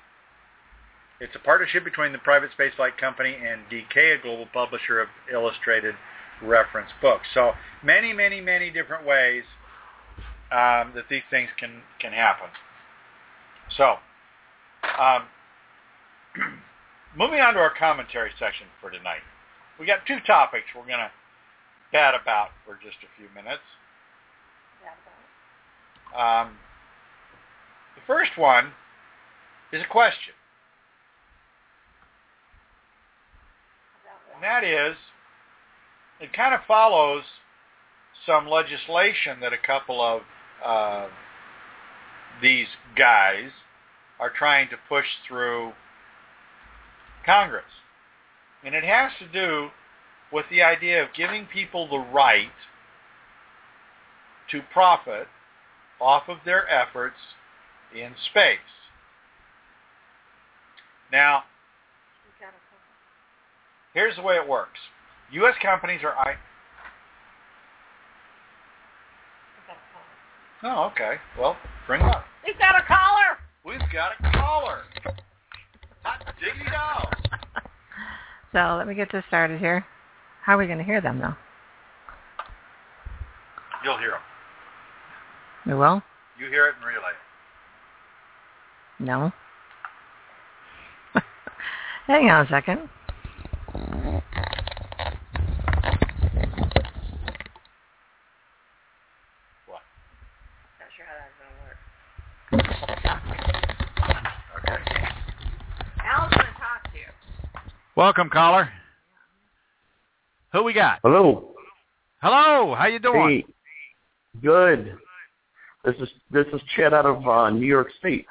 It's a partnership between the private spaceflight company and DK, a global publisher of illustrated reference books. So many, many, many different ways um, that these things can, can happen. So Um, *clears throat* moving on to our commentary section for tonight. We got two topics we're going to chat about for just a few minutes. Um, the first one is a question. And that is, it kind of follows some legislation that a couple of uh, these guys are trying to push through Congress. And it has to do with the idea of giving people the right to profit off of their efforts in space. Now, here's the way it works. U.S. companies are... I, oh, okay. Well, bring it up. We've got a caller. We've got a caller. Hot diggity dog. *laughs* So let me get this started here. How are we going to hear them, though? You'll hear them. We will? You hear it and relay it. No. *laughs* Hang on a second. What? Not sure how that's going to work. Okay. Al's going to talk to you. Welcome, caller. Who we got? Hello. Hello. How you doing? Hey. Good. This is this is Chet out of uh, New York State.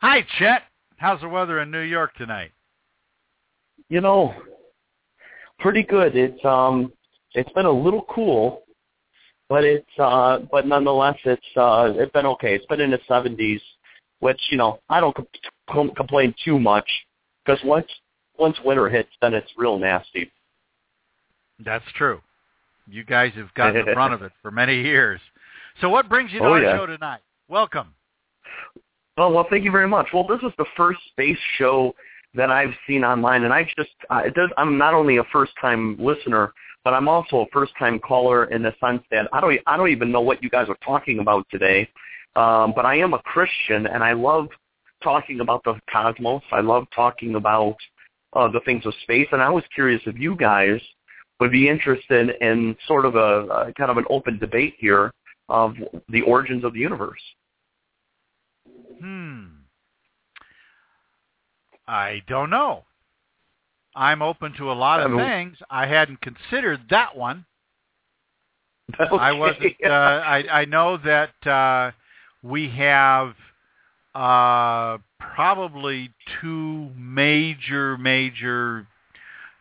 Hi, Chet. How's the weather in New York tonight? You know, pretty good. It's um it's been a little cool, but it's uh but nonetheless it's uh it's been okay. It's been in the 70s, which you know I don't com- com- complain too much because once once winter hits, then it's real nasty. That's true. You guys have gotten the brunt of it for many years. *laughs* So what brings you to Oh, our yeah. show tonight? Welcome. Oh well, thank you very much. Well, this is the first space show that I've seen online, and I just uh, it does, I'm not only a first time listener, but I'm also a first time caller in the sense that I don't I don't even know what you guys are talking about today, um, but I am a Christian and I love talking about the cosmos. I love talking about uh, the things of space, and I was curious if you guys would be interested in sort of a, a kind of an open debate here of the origins of the universe. Hmm. I don't know. I'm open to a lot of Um, things. I hadn't considered that one. *laughs* Okay. I wasn't. Uh, I I know that uh, we have uh, probably two major major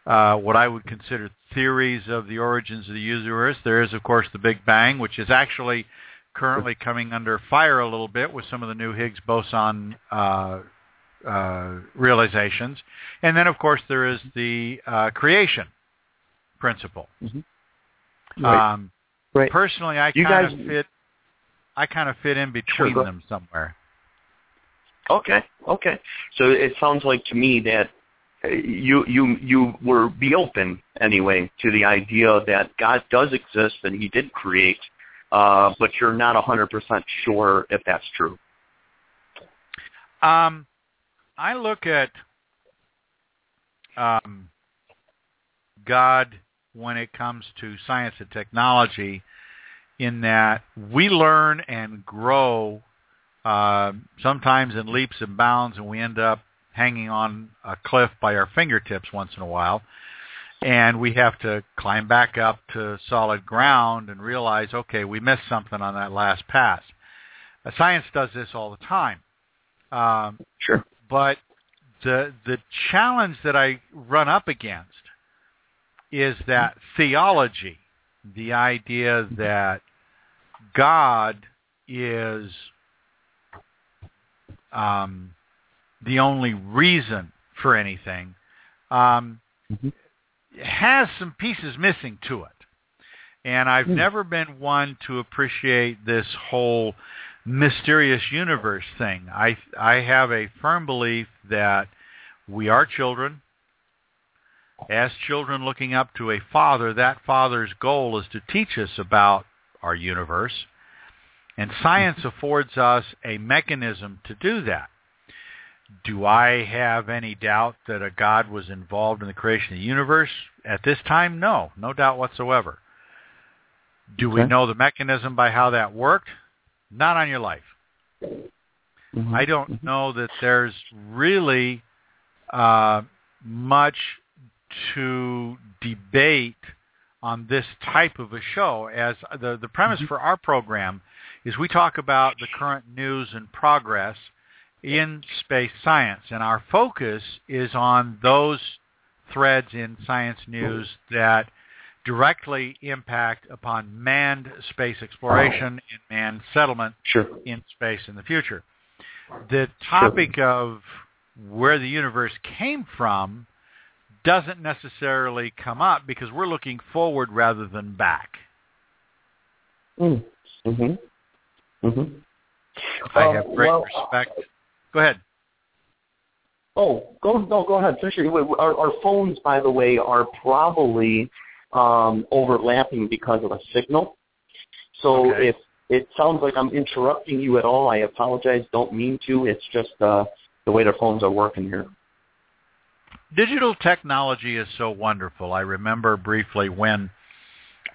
uh, what I would consider theories of the origins of the universe. There is, of course, the Big Bang, which is actually currently coming under fire a little bit with some of the new Higgs boson uh, uh, realizations, and then, of course, there is the uh, creation principle. Right. Um, Right. Personally, I You kind of guys- fit. I kind of fit in between go- them somewhere. Okay, okay. So it sounds like to me that you you you were be open anyway to the idea that God does exist and He did create, uh, but you're not a hundred percent sure if that's true. Um, I look at um, God when it comes to science and technology in that we learn and grow uh, sometimes in leaps and bounds, and we end up hanging on a cliff by our fingertips once in a while. And we have to climb back up to solid ground and realize, okay, we missed something on that last pass. Uh, science does this all the time. Um, Sure. but the the challenge that I run up against is that theology, the idea that God is um, the only reason for anything, um, Mhm. has some pieces missing to it. And I've Hmm. never been one to appreciate this whole mysterious universe thing. I I have a firm belief that we are children. As children looking up to a father, that father's goal is to teach us about our universe. And science affords us a mechanism to do that. Do I have any doubt that a God was involved in the creation of the universe? At this time, no, no doubt whatsoever. Do we know the mechanism by how that worked? Not on your life. Mhm. I don't Mhm. know that there's really uh, much to debate on this type of a show. As the the premise Mhm. for our program is we talk about the current news and progress in space science, and our focus is on those threads in science news that directly impact upon manned space exploration and manned settlement Sure. in space in the future. The topic of where the universe came from doesn't necessarily come up because we're looking forward rather than back. Mm. Mhm. Mhm. I have great well, respect. Go ahead. Oh, go no, go ahead. Finish it. Our, our phones, by the way, are probably um, overlapping because of a signal. So Okay. if it sounds like I'm interrupting you at all, I apologize. Don't mean to. It's just uh, the way the phones are working here. Digital technology is so wonderful. I remember briefly when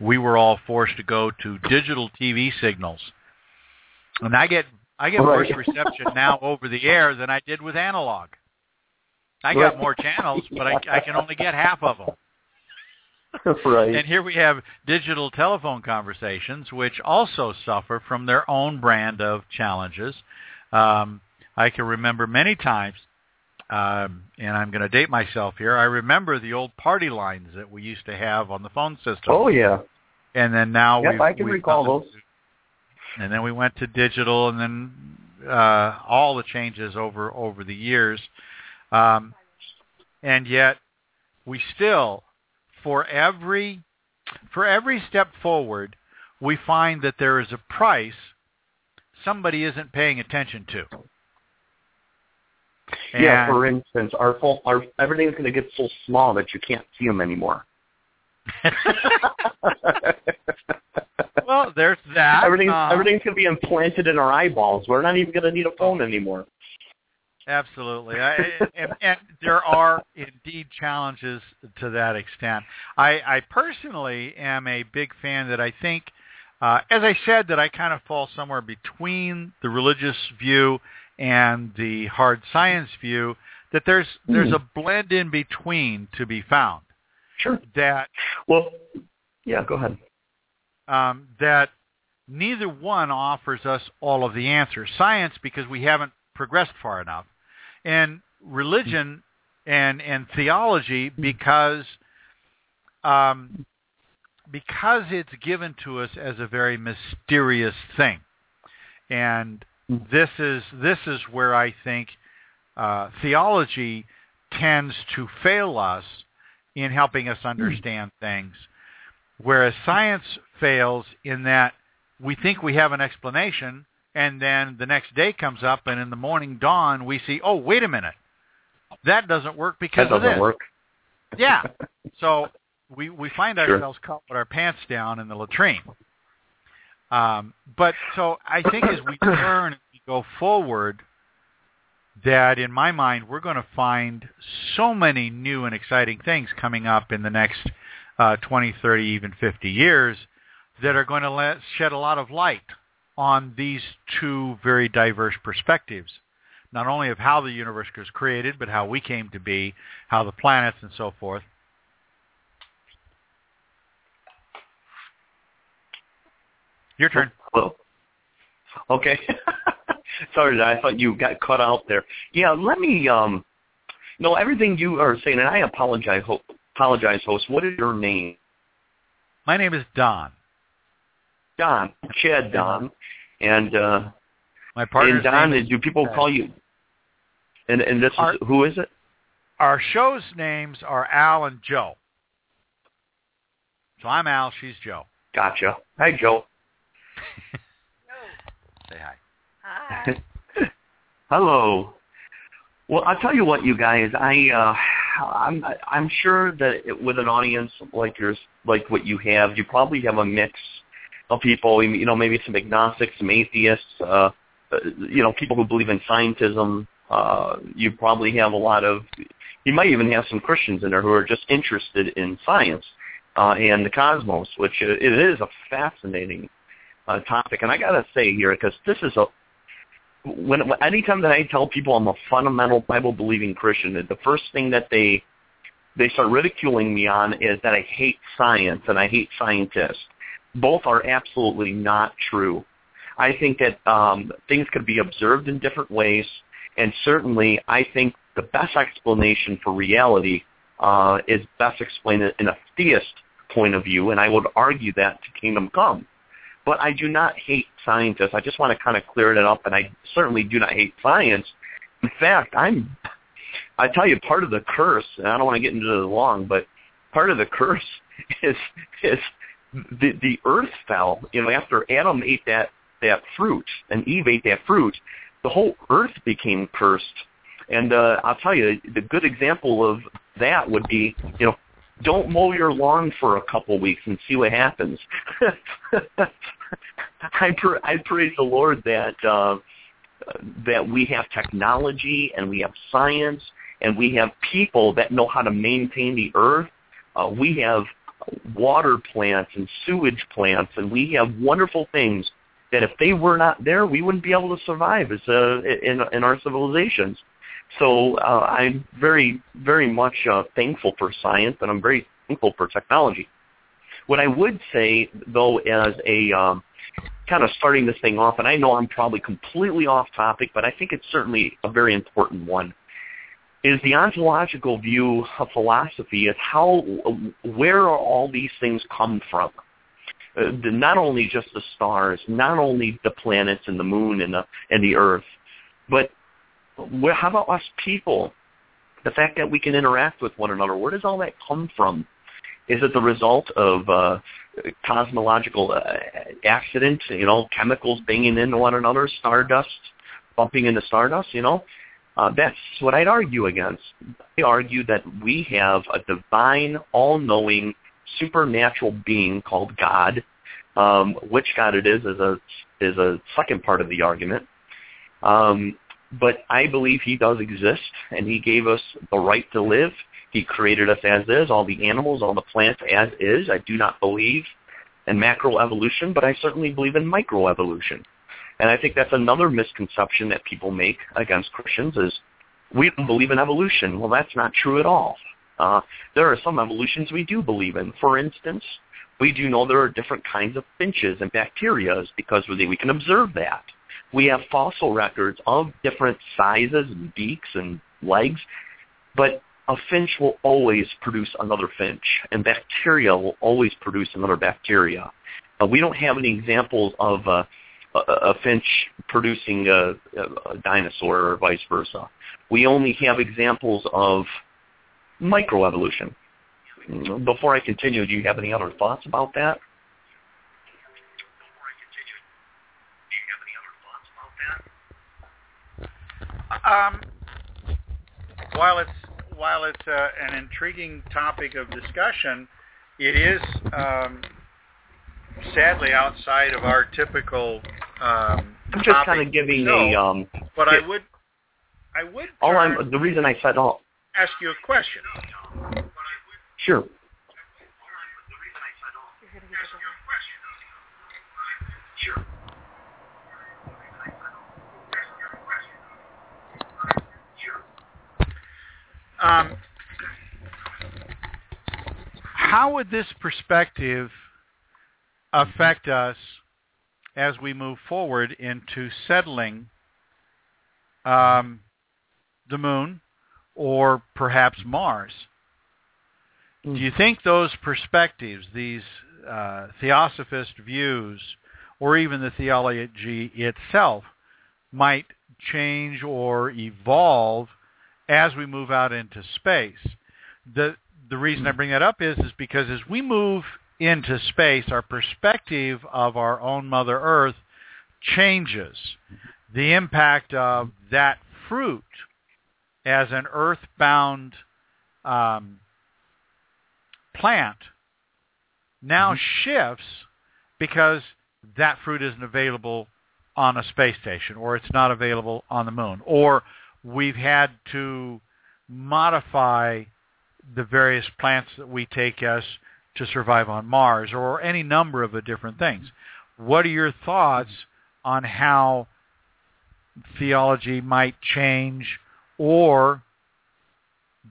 we were all forced to go to digital TV signals. And I get I get Right. worse reception now over the air than I did with analog. I got Right. more channels, but I, I can only get half of them. *laughs* right. And here we have digital telephone conversations, which also suffer from their own brand of challenges. Um, I can remember many times, um, and I'm going to date myself here. I remember the old party lines that we used to have on the phone system, oh yeah. and then now Yep, we've, I can we've recall those. to- and then we went to digital, and then uh, all the changes over over the years, um, and yet we still, for every for every step forward, we find that there is a price somebody isn't paying attention to. Yeah. For instance, our phone, our everything's going to get so small that you can't see them anymore. *laughs* *laughs* well, there's that. everything's Uh-huh. everything's going to be implanted in our eyeballs. We're not even going to need a phone anymore. Absolutely, I, and, and there are indeed challenges to that extent. I, I personally am a big fan that I think, uh, as I said, that I kind of fall somewhere between the religious view and the hard science view. That there's there's Hmm. a blend in between to be found. Sure. That Well, yeah. Go ahead. Um, that neither one offers us all of the answers. Science, because we haven't progressed far enough, and religion and and theology, because um, because it's given to us as a very mysterious thing, and this is this is where I think uh, theology tends to fail us in helping us understand things. Whereas science fails in that we think we have an explanation and then the next day comes up and in the morning dawn we see oh wait a minute that doesn't work because That of doesn't this work. yeah *laughs* so we we find Sure. ourselves caught with our pants down in the latrine um, but so I think as we turn, and we go forward that in my mind we're going to find so many new and exciting things coming up in the next uh, 20, 30, even 50 years that are going to let, shed a lot of light on these two very diverse perspectives, not only of how the universe was created, but how we came to be, how the planets and so forth. Your turn. Well, okay. *laughs* Sorry, I thought you got cut out there. Yeah, let me. Um, no, everything you are saying, and I apologize. Ho- apologize, host. What is your name? My name is Don. Don. Chad Don. And uh, My partner's and Don, is do people call you? And and this Our- is who is it? Our show's names are Al and Jo. So I'm Al, she's Jo. Gotcha. Hi, Jo. *laughs* Say hi. Hi. *laughs* Hello. Well, I'll tell you what, you guys. I uh, I'm I'm sure that it, with an audience like yours, like what you have, you probably have a mix of people. You know, maybe some agnostics, some atheists. Uh, uh, you know, people who believe in scientism. Uh, you probably have a lot of, you might even have some Christians in there who are just interested in science uh, and the cosmos, which it is a fascinating uh, topic. And I gotta say here, because this is a when anytime that I tell people I'm a fundamental Bible believing Christian, the first thing that they they start ridiculing me on is that I hate science and I hate scientists. Both are absolutely not true. I think that um, things could be observed in different ways, and certainly I think the best explanation for reality uh, is best explained in a theist point of view, and I would argue that to kingdom come. But I do not hate scientists. I just want to kind of clear it up, and I certainly do not hate science. In fact, I'm, I tell you, part of the curse, and I don't want to get into the long, but part of the curse *laughs* is is the the earth fell. You know, after Adam ate that that fruit and Eve ate that fruit, the whole earth became cursed. And uh, I'll tell you, the good example of that would be, you know, don't mow your lawn for a couple weeks and see what happens. *laughs* I, pr- I praise the Lord that uh, that we have technology and we have science and we have people that know how to maintain the earth. Uh, we have water plants and sewage plants, and we have wonderful things that if they were not there, we wouldn't be able to survive as uh, in in our civilizations. So uh, I'm very, very much uh, thankful for science, and I'm very thankful for technology. What I would say, though, as a um, kind of starting this thing off, and I know I'm probably completely off topic, but I think it's certainly a very important one, is the ontological view of philosophy is how, where are all these things come from? Uh, not only just the stars, not only the planets and the moon and the and the earth, but where, how about us people? The fact that we can interact with one another, where does all that come from? Is it the result of uh, cosmological uh, accidents, you know, chemicals banging into one another, stardust bumping into stardust, you know? Uh, that's what I'd argue against. I argue that we have a divine, all-knowing, supernatural being called God. Um, which God it is is a is a second part of the argument. Um, but I believe he does exist, and he gave us the right to live. He created us as is, all the animals, all the plants as is. I do not believe in macroevolution, but I certainly believe in microevolution. And I think that's another misconception that people make against Christians is we don't believe in evolution. Well, that's not true at all. Uh, there are some evolutions we do believe in. For instance, we do know there are different kinds of finches and bacteria because we we can observe that we have fossil records of different sizes and beaks and legs, but a finch will always produce another finch, and bacteria will always produce another bacteria. Uh, we don't have any examples of uh, a, finch producing a, a dinosaur or vice versa. We only have examples of microevolution. Before I continue, do you have any other thoughts about that? Um, while it's while it's uh, an intriguing topic of discussion, it is um, sadly outside of our typical. Um, I'm just kind of giving a. Um, but I would, I would. All I'm the reason I said all. Ask you a question. Sure. Sure. Um, how would this perspective affect us as we move forward into settling um, the moon or perhaps Mars? Do you think those perspectives, these uh, theosophist views, or even the theology itself, might change or evolve as we move out into space. The the reason I bring that up is is because as we move into space, our perspective of our own Mother Earth changes. The impact of that fruit as an earthbound um, plant now mm-hmm. shifts because that fruit isn't available on a space station or it's not available on the moon or we've had to modify the various plants that we take as to survive on Mars or any number of different things. What are your thoughts on how theology might change or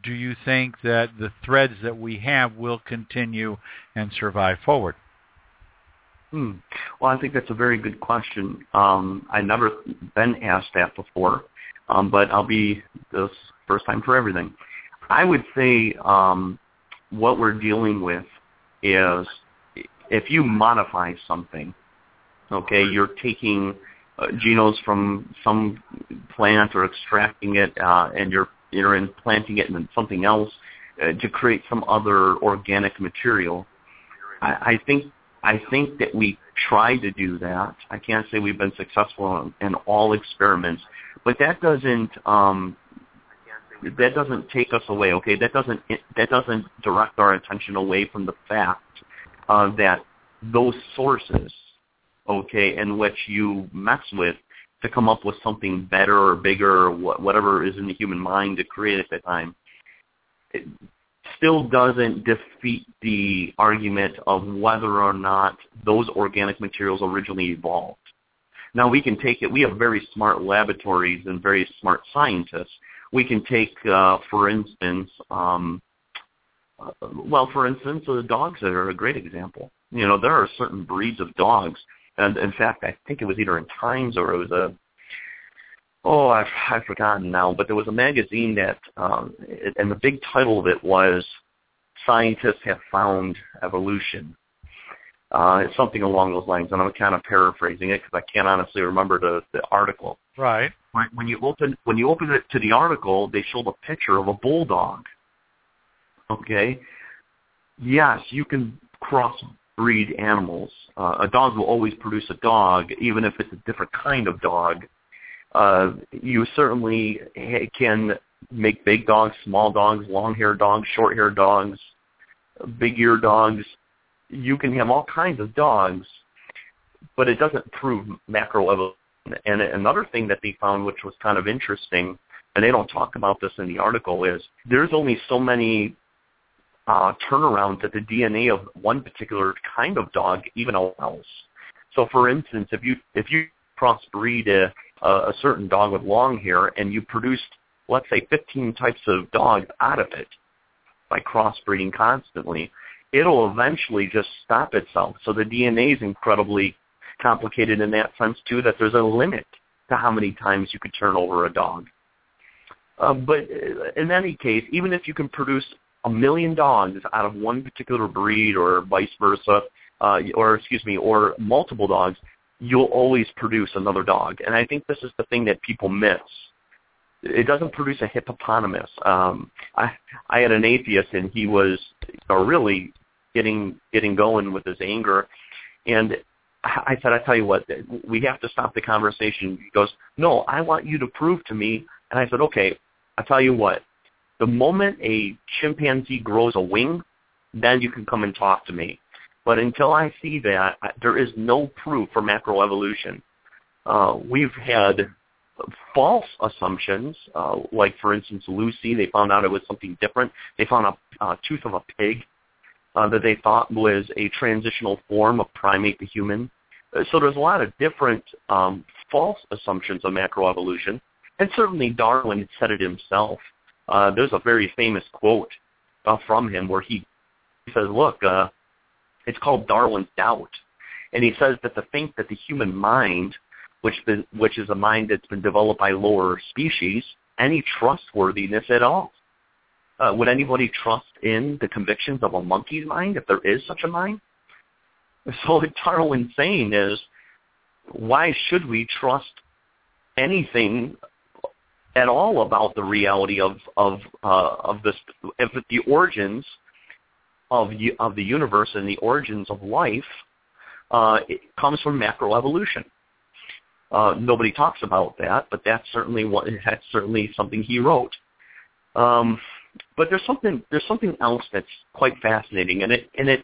do you think that the threads that we have will continue and survive forward? Hmm. Well, I think that's a very good question. Um, I've never been asked that before, um, but I'll be this first time for everything. I would say um, what we're dealing with is if you modify something, okay, you're taking uh, genomes from some plant or extracting it, uh, and you're you're implanting it in something else uh, to create some other organic material. I, I think I think that we try to do that. I can't say we've been successful in, in all experiments, but that doesn't um, that doesn't take us away. Okay, that doesn't that doesn't direct our attention away from the fact uh, that those sources, okay, in which you mess with to come up with something better or bigger or whatever is in the human mind to create at that time, it still doesn't defeat the argument of whether or not those organic materials originally evolved. Now we can take it. We have very smart laboratories and very smart scientists we can take, uh, for instance, um, well, for instance, the dogs are a great example. You know, there are certain breeds of dogs, and in fact, I think it was either in Times or it was a oh, I've, I've forgotten now, but there was a magazine that, um, and the big title of it was "Scientists Have Found Evolution." Uh, it's something along those lines, and I'm kind of paraphrasing it because I can't honestly remember the, the article. Right. When you open when you open it to the article, they show a picture of a bulldog. Okay. Yes, you can crossbreed animals. Uh, a dog will always produce a dog, even if it's a different kind of dog. Uh, you certainly can make big dogs, small dogs, long-haired dogs, short-haired dogs, big-ear dogs you can have all kinds of dogs, but it doesn't prove macroevolution. And another thing that they found, which was kind of interesting, and they don't talk about this in the article, is there's only so many uh, turnarounds that the DNA of one particular kind of dog even allows. So, for instance, if you if you crossbreed a, a certain dog with long hair and you produced, let's say, 15 types of dogs out of it by crossbreeding constantly, it'll eventually just stop itself. So the DNA is incredibly complicated in that sense too, that there's a limit to how many times you could turn over a dog. Uh, but in any case, even if you can produce a million dogs out of one particular breed or vice versa, uh, or excuse me, or multiple dogs, you'll always produce another dog. And I think this is the thing that people miss. It doesn't produce a hippopotamus. Um, I I had an atheist, and he was a really getting getting going with his anger. And I said, I tell you what, we have to stop the conversation. He goes, no, I want you to prove to me. And I said, okay, I tell you what, the moment a chimpanzee grows a wing, then you can come and talk to me. But until I see that, I, there is no proof for macroevolution. Uh, we've had false assumptions, uh, like for instance Lucy, they found out it was something different. They found a uh, tooth of a pig uh, that they thought was a transitional form of primate to human. Uh, so there's a lot of different um, false assumptions of macroevolution, and certainly Darwin said it himself. Uh, there's a very famous quote uh, from him where he, says, look, uh, it's called Darwin's doubt. And he says that to think that the human mind, which, the, which is a mind that's been developed by lower species, any trustworthiness at all. Uh, would anybody trust in the convictions of a monkey's mind if there is such a mind? *laughs* So what Darwin's saying is, why should we trust anything at all about the reality of of uh, of this if the origins of of the universe and the origins of life uh, it comes from macroevolution. Uh, nobody talks about that, but that's certainly what *laughs* that's certainly something he wrote. Um, but there's something there's something else that's quite fascinating, and it and it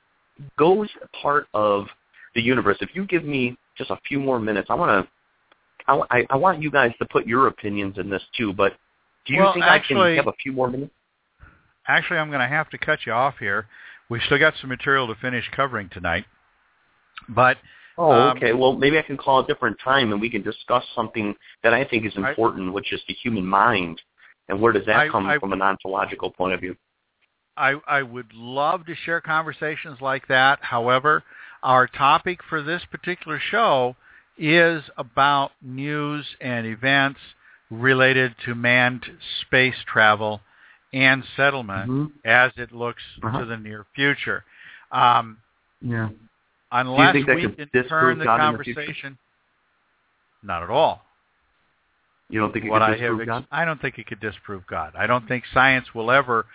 goes part of the universe. If you give me just a few more minutes, I want to I, I want you guys to put your opinions in this too. But Do you Well, think actually- I can have a few more minutes? Actually, I'm going to have to cut you off here. We've still got some material to finish covering tonight. But Oh, Um, okay. Well, maybe I can call a different time and we can discuss something that I think is I- important, which is the human mind, and where does that come I- from an ontological point of view? I, I would love to share conversations like that. However, our topic for this particular show is about news and events related to manned space travel and settlement Mhm. as it looks Uh-huh. to the near future. Um, Yeah. unless we can turn the in the conversation, not at all. You don't think it what could I have, God? I don't think it could disprove God. I don't think science will ever.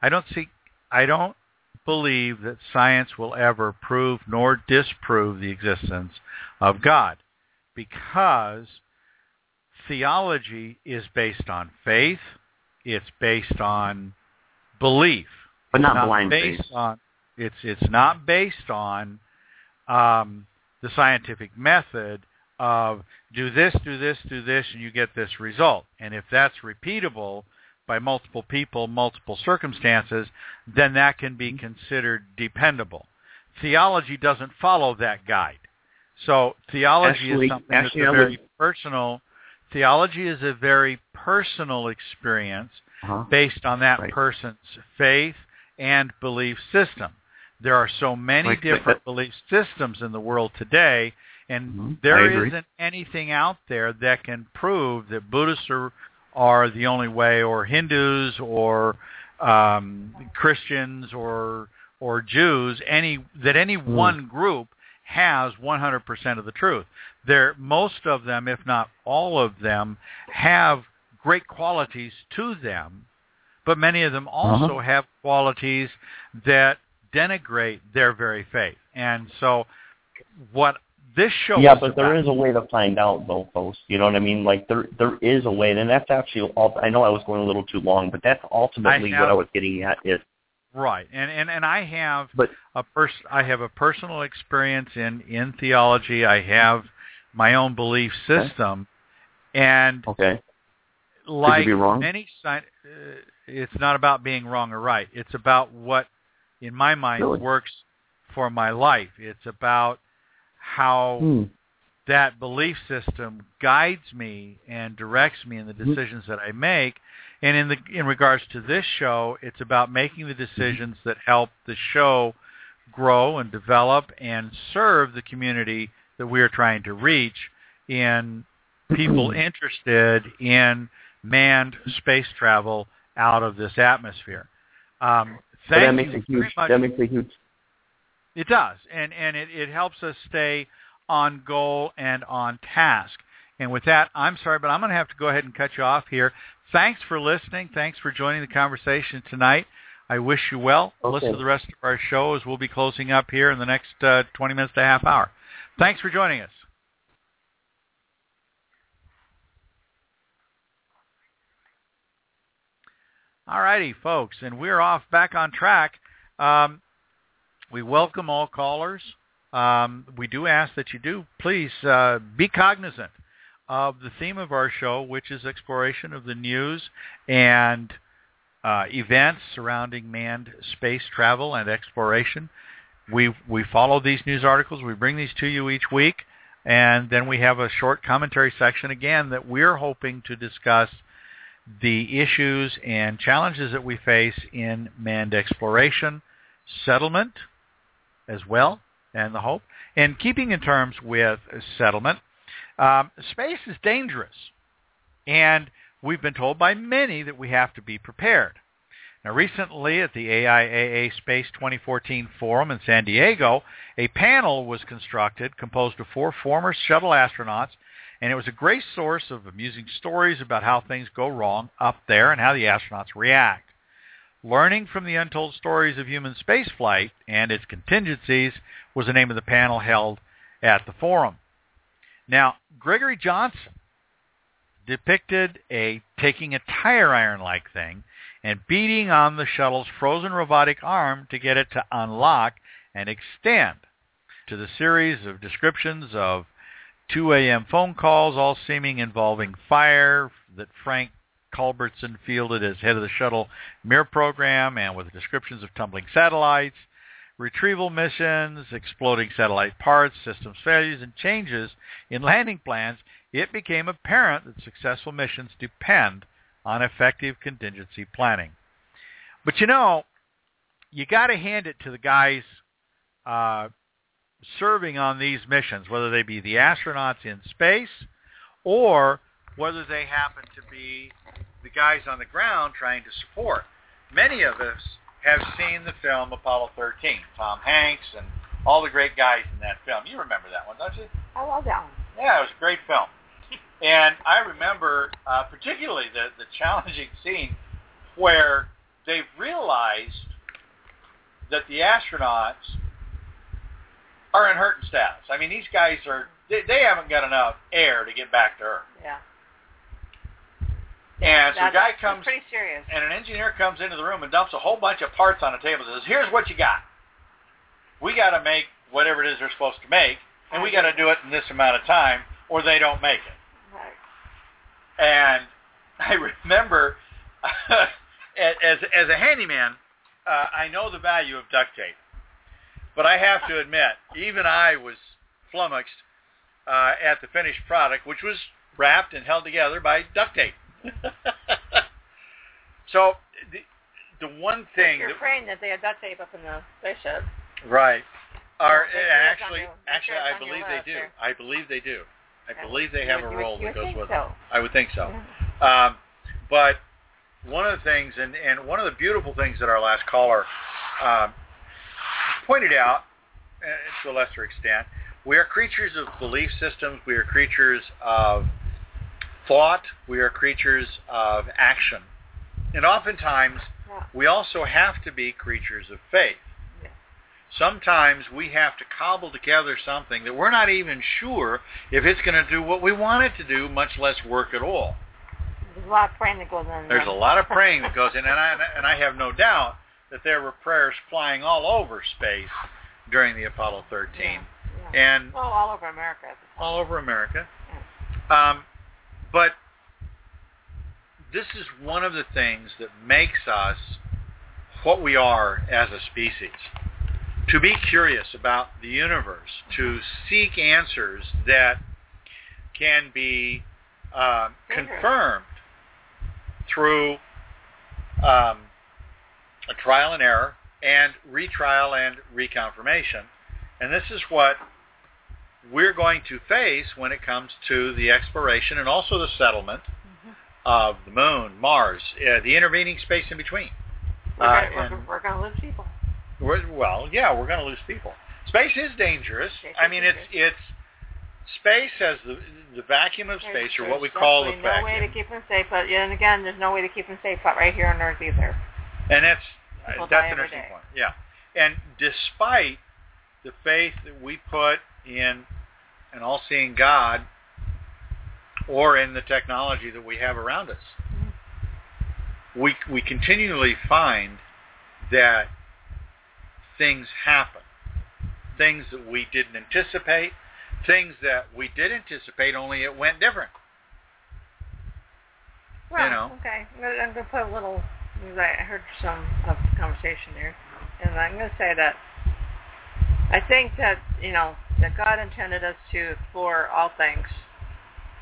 I don't see. I don't believe that science will ever prove nor disprove the existence of God, because theology is based on faith. It's based on belief, But not, not blind based faith. on. It's it's not based on um, the scientific method of do this, do this, do this, and you get this result. And if that's repeatable by multiple people, multiple circumstances, then that can be considered dependable. Theology doesn't follow that guide. So theology Actually- is something actually, that's very personal. Theology is a very personal experience Uh-huh. based on that Right. person's faith and belief system. There are so many Like, different belief systems in the world today, and Mhm. I there isn't anything out there that can prove that Buddhists are, are the only way, or Hindus, or um, Christians, or or Jews. Any that any Hmm. one group has 100% of the truth. There, most of them, if not all of them, have great qualities to them, but many of them also Uh-huh. have qualities that denigrate their very faith. And so, what this show Yeah, but there is a way to find out, though, folks. You know what I mean? Like there, there is a way, and that's actually. All, I know I was going a little too long, but that's ultimately I what I was getting at. Is right, and and and I have but a pers- I have a personal experience in in theology. I have my own belief system, and okay, like be wrong? many sci- uh, it's not about being wrong or right. It's about what, in my mind, Really? works for my life. It's about how Hmm. that belief system guides me and directs me in the Mm-hmm. decisions that I make. And in the in regards to this show, it's about making the decisions that help the show grow and develop and serve the community that we are trying to reach in people interested in manned space travel out of this atmosphere. Um, thank that makes you a huge. That makes a huge. It does, and and it, it helps us stay on goal and on task. And with that, I'm sorry, but I'm going to have to go ahead and cut you off here. Thanks for listening. Thanks for joining the conversation tonight. I wish you well. Okay. Listen to the rest of our show as we'll be closing up here in the next uh, 20 minutes to a half hour. Thanks for joining us. All righty, folks, and we're off back on track. Um, we welcome all callers. Um, we do ask that you do please uh, be cognizant of the theme of our show, which is exploration of the news and uh, events surrounding manned space travel and exploration. We we follow these news articles. We bring these to you each week, and then we have a short commentary section again that we're hoping to discuss the issues and challenges that we face in manned exploration, settlement as well, and the hope. And keeping in terms with settlement, um, space is dangerous. And we've been told by many that we have to be prepared. Now, recently at the AIAA Space 2014 Forum in San Diego, a panel was constructed composed of four former shuttle astronauts and it was a great source of amusing stories about how things go wrong up there and how the astronauts react. Learning from the untold stories of human spaceflight and its contingencies was the name of the panel held at the forum. Now, Gregory Johnson depicted a taking a tire iron-like thing and beating on the shuttle's frozen robotic arm to get it to unlock and extend to the series of descriptions of 2 a.m. phone calls, all seeming involving fire that Frank Culbertson fielded as head of the shuttle Mir program and with descriptions of tumbling satellites, retrieval missions, exploding satellite parts, systems failures, and changes in landing plans, it became apparent that successful missions depend on effective contingency planning. But you know, you got to hand it to the guys uh, serving on these missions, whether they be the astronauts in space or whether they happen to be the guys on the ground trying to support. Many of us have seen the film Apollo 13, Tom Hanks and all the great guys in that film. You remember that one, don't you? I love that one. Yeah, it was a great film. And I remember uh, particularly the, the challenging scene where they've realized that the astronauts are in hurting status. I mean, these guys are, they, they haven't got enough air to get back to Earth. Yeah. And so a guy comes, pretty serious. and an engineer comes into the room and dumps a whole bunch of parts on the table and says, here's what you got. We got to make whatever it is they're supposed to make, and we got to do it in this amount of time, or they don't make it. Right. And *laughs* I remember, *laughs* as as a handyman, uh, I know the value of duct tape, but I have to admit, even I was flummoxed uh, at the finished product, which was wrapped and held together by duct tape. *laughs* so the the one thing You're that, praying that they had duct tape up in the spaceship. right are Make sure actually your- actually I believe they do. there. I believe they do. I Yeah. believe they have would- a role that goes with so. it. I would think so. Yeah. Um, but one of the things, and, and one of the beautiful things that our last caller um, pointed out, uh, to a lesser extent, we are creatures of belief systems. We are creatures of thought. We are creatures of action. And oftentimes, we also have to be creatures of faith. Sometimes we have to cobble together something that we're not even sure if it's going to do what we want it to do, much less work at all. There's a lot of praying that goes in. There's a lot of praying that goes *laughs* in, and I and I have no doubt that there were prayers flying all over space during the Apollo 13 Yeah. yeah. and well, all over America. at the time. all over America. Um, but this is one of the things that makes us what we are as a species. To be curious about the universe, to seek answers that can be uh, confirmed through um, a trial and error and retrial and reconfirmation. And this is what we're going to face when it comes to the exploration and also the settlement Mhm. of the moon, Mars, uh, the intervening space in between. We're, Uh, gonna, we're, and- we're going to lose people. Well, yeah, we're going to lose people. Space is dangerous. Space I is mean, it's dangerous. it's space has the the vacuum of There's- space, or what we call the definitely no way to keep them safe. But yeah, and again, there's no way to keep them safe but right here on Earth either. and that's People that's an interesting day. point. Yeah, and despite the faith that we put in an all-seeing God, or in the technology that we have around us, we we continually find that things happen, things that we didn't anticipate, things that we did anticipate, only it went different. Well, know. okay. I'm I'm gonna put a little. because I heard some of the conversation there, and I'm gonna say that I think that you know that God intended us to explore all things.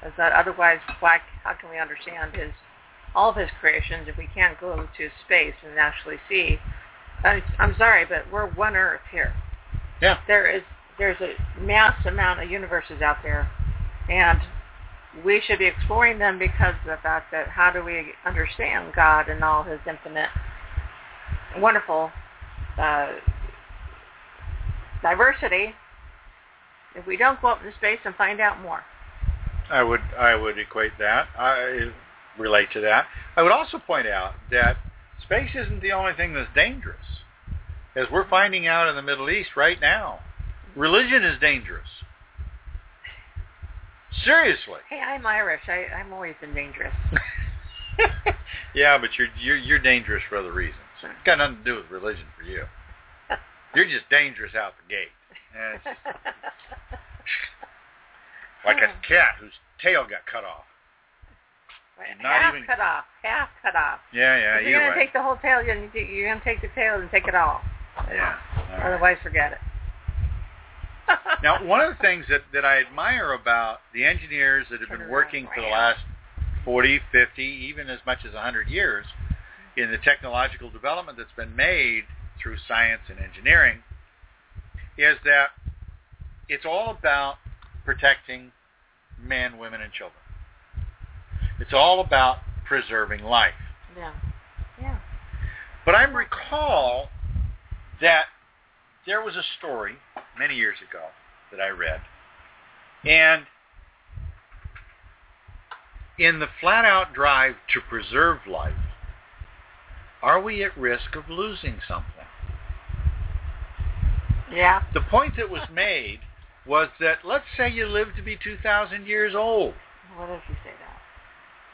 Is that otherwise, why? How can we understand His all of His creations if we can't go to space and actually see? I, I'm sorry, but we're one Earth here. Yeah. There is there's a mass amount of universes out there, and we should be exploring them because of the fact that how do we understand God and all His infinite, wonderful uh, diversity if we don't go up into space and find out more. I would I would equate that. I relate to that. I would also point out that space isn't the only thing that's dangerous. As we're finding out in the Middle East right now, religion is dangerous. Seriously. Hey, I'm Irish. I, I'm always been dangerous. *laughs* yeah, but you're you're you're dangerous for other reasons. It's got nothing to do with religion for you. *laughs* You're just dangerous out the gate. *laughs* Like a cat whose tail got cut off. not half even. cut off. Half cut off. Yeah, yeah. if you're gonna way. take the whole tail, you're gonna, you're gonna take the tail and take it all. Yeah. all right. Otherwise, forget it. *laughs* Now, one of the things that, that I admire about the engineers that have Turn been around, working for the last 40, 50, even as much as 100 years in the technological development that's been made through science and engineering is that it's all about protecting men, women, and children. It's all about preserving life. yeah. Yeah. But I recall that there was a story many years ago that I read, and in the flat-out drive to preserve life, are we at risk of losing something? Yeah. The point that was made was that let's say you live to be 2,000 years old, What if you say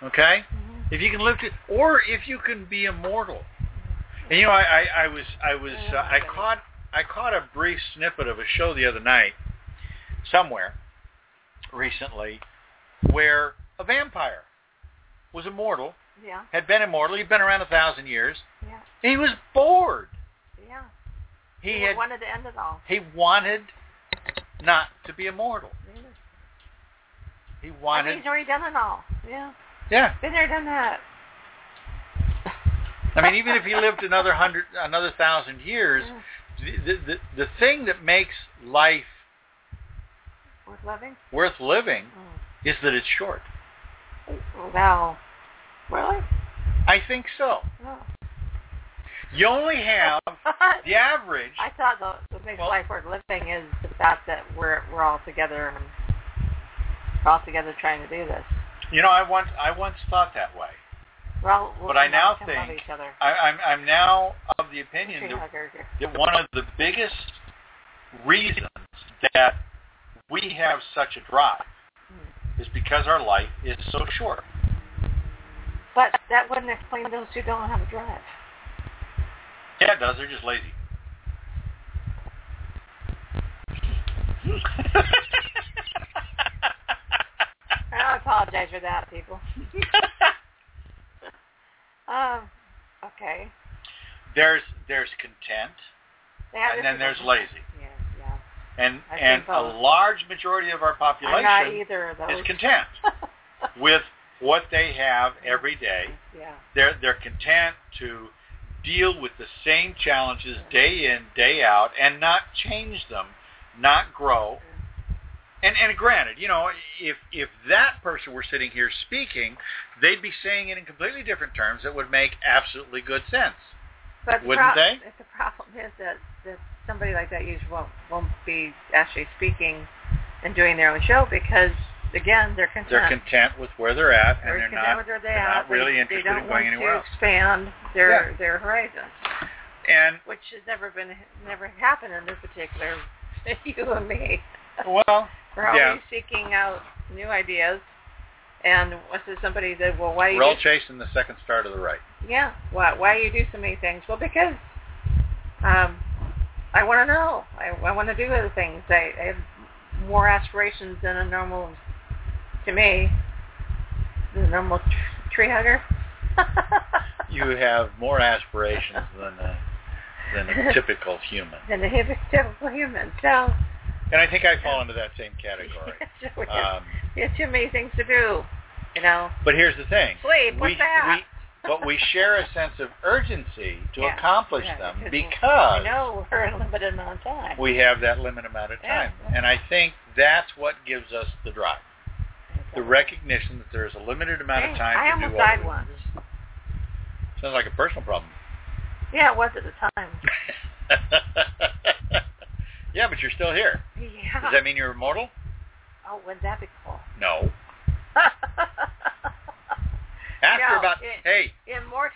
that? okay? Mm-hmm. If you can live to, or if you can be immortal. And you know, I, I, I was, I was, uh, I caught, I caught a brief snippet of a show the other night, somewhere, recently, where a vampire was immortal, Yeah. had been immortal, he'd been around a thousand years, Yeah. he was bored. He He had, wanted to end it all. he wanted not to be immortal. He I mean, wanted, he's already done it all. Yeah. yeah. Been there, done that. I mean, even if he lived another hundred, another thousand years, Yeah. the, the the thing that makes life Worth living? worth living Mm. is that it's short. Well, really? I think so. No. You only have *laughs* the average. I thought the, what makes Well- life worth living is the fact that we're we're all together and we're all together trying to do this. You know, I once I once thought that way. We're all, But I now think each other. I, I'm I'm now of the opinion that, that one of the biggest reasons that we have such a drive Hmm. is because our life is so short. But that wouldn't explain those who don't have a drive. Yeah, it does. They're just lazy. I apologize for that, people. *laughs* um, okay. there's there's content And then there's lazy. Yeah, yeah. and I and a large majority of our population either of those. is content *laughs* with what they have every day. yeah. They're they're content to deal with the same challenges day in day out and not change them, not grow. And and granted, you know, if if that person were sitting here speaking, they'd be saying it in completely different terms that would make absolutely good sense. But the Wouldn't prob- they? The problem is that, that somebody like that usually won't, won't be actually speaking and doing their own show because, again, they're content. They're content with where they're at, and They're they're not with where they they're not really they, interested they don't in going want anywhere to else. expand their their horizons, And which has never been never happened in this particular *laughs* you and me. well, *laughs* We're always yeah. seeking out new ideas. And it, somebody that well, why you we're all chasing the second star to the right. yeah, why why you do so many things? Well, because um, I want to know. I, I want to do other things. I, I have more aspirations than a normal, to me, the normal tr- tree hugger. *laughs* *laughs* You have more aspirations than a, than a *laughs* typical human, than a typical human. So and I think I fall into that same category. so we have, Um, we have too many things to do. You know, but here's the thing: sleep. What's we, that? we but we share a sense of urgency to Yeah, accomplish yeah, them because because we know we're a limited amount of time. we have that limited amount of time, yeah. and I think that's what gives us the drive. The recognition that there is a limited amount of time I to almost do all died once. Sounds like a personal problem. Yeah, it was at the time. *laughs* yeah, but you're still here. Yeah. Does that mean you're immortal? oh, wouldn't that be cool? No. *laughs* After No, about. it- hey, Immortal.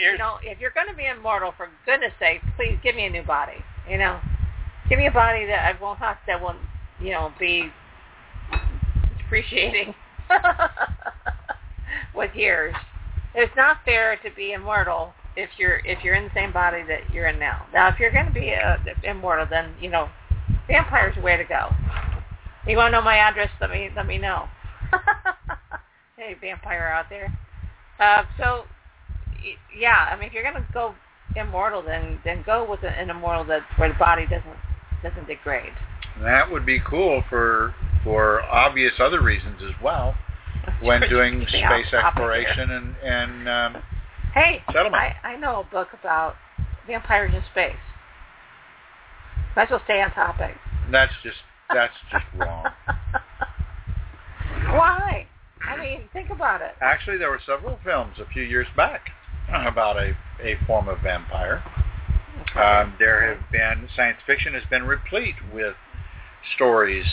You know, if you're going to be immortal, for goodness sake, please give me a new body. You know, give me a body that I won't have that won't, you know, be depreciating *laughs* with years. It's not fair to be immortal if you're if you're in the same body that you're in now. Now, if you're going to be uh, immortal, then you know, vampire's the way to go. You want to know my address? Let me let me know. *laughs* Hey, vampire out there. Uh, so, yeah, I mean, if you're gonna go immortal, then then go with an immortal that where the body doesn't doesn't degrade. That would be cool for for obvious other reasons as well. When doing space exploration and and um. Hey, Settlement. I I know a book about vampires in space. Might as well stay on topic. that's just that's *laughs* just wrong. Why? I mean, think about it. Actually, there were several films a few years back *laughs* about a a form of vampire. Um, there have been science fiction has been replete with stories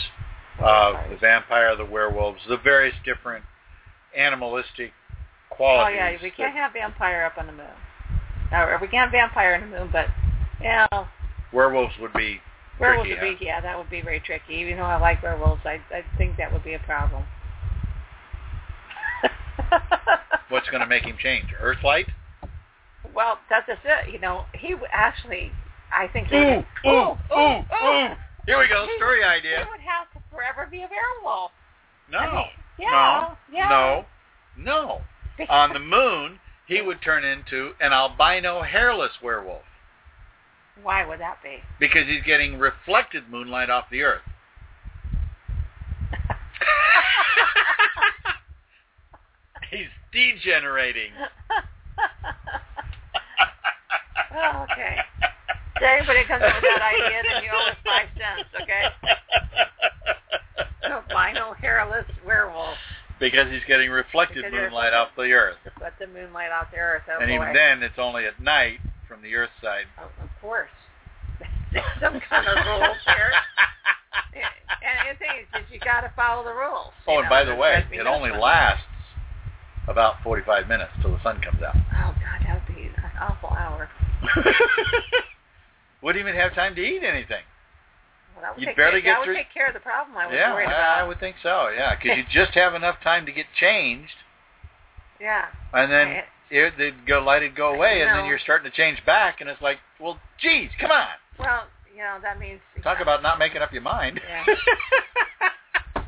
of the vampire, the werewolves, the various different animalistic qualities. Oh yeah, we can't have vampire up on the moon. Or we can't have vampire on the moon, but you know, werewolves would be werewolves tricky, would be yeah, that would be very tricky. Even though I like werewolves, I I think that would be a problem. *laughs* What's going to make him change? Earthlight? Well, that's just it. You know, he w- actually, I think he Ooh, would, ooh, ooh, ooh. Here we go. Story He idea. would have forever be a werewolf. No. I mean, yeah, no. yeah. No. No. On the moon, he would turn into an albino hairless werewolf Why would that be? because he's getting reflected moonlight off the earth. *laughs* he's degenerating. Oh, *laughs* okay. Anybody comes up with that idea, then you owe us five cents, okay? *laughs* Albino hairless werewolf. Because he's getting reflected Because moonlight off the earth. Let the moonlight out the earth. Oh, and boy. even then, it's only at night from the earth side. Oh, of course. There's *laughs* some kind of rules here. *laughs* And the thing is, you got to follow the rules. Oh, and know, by the way, it only fun. lasts about 45 minutes till the sun comes out. Oh God, that would be an awful hour. Wouldn't even have time to eat anything. Well, You'd barely care, get that through- would take care of the problem I was yeah, worried I, about. I would think so. Yeah, because you *laughs* just have enough time to get changed, Yeah. and then Right. it, the go light would go away, and then you're starting to change back, and it's like, well, geez, come on, Well, you know that means talk about not making up your mind. Yeah. *laughs*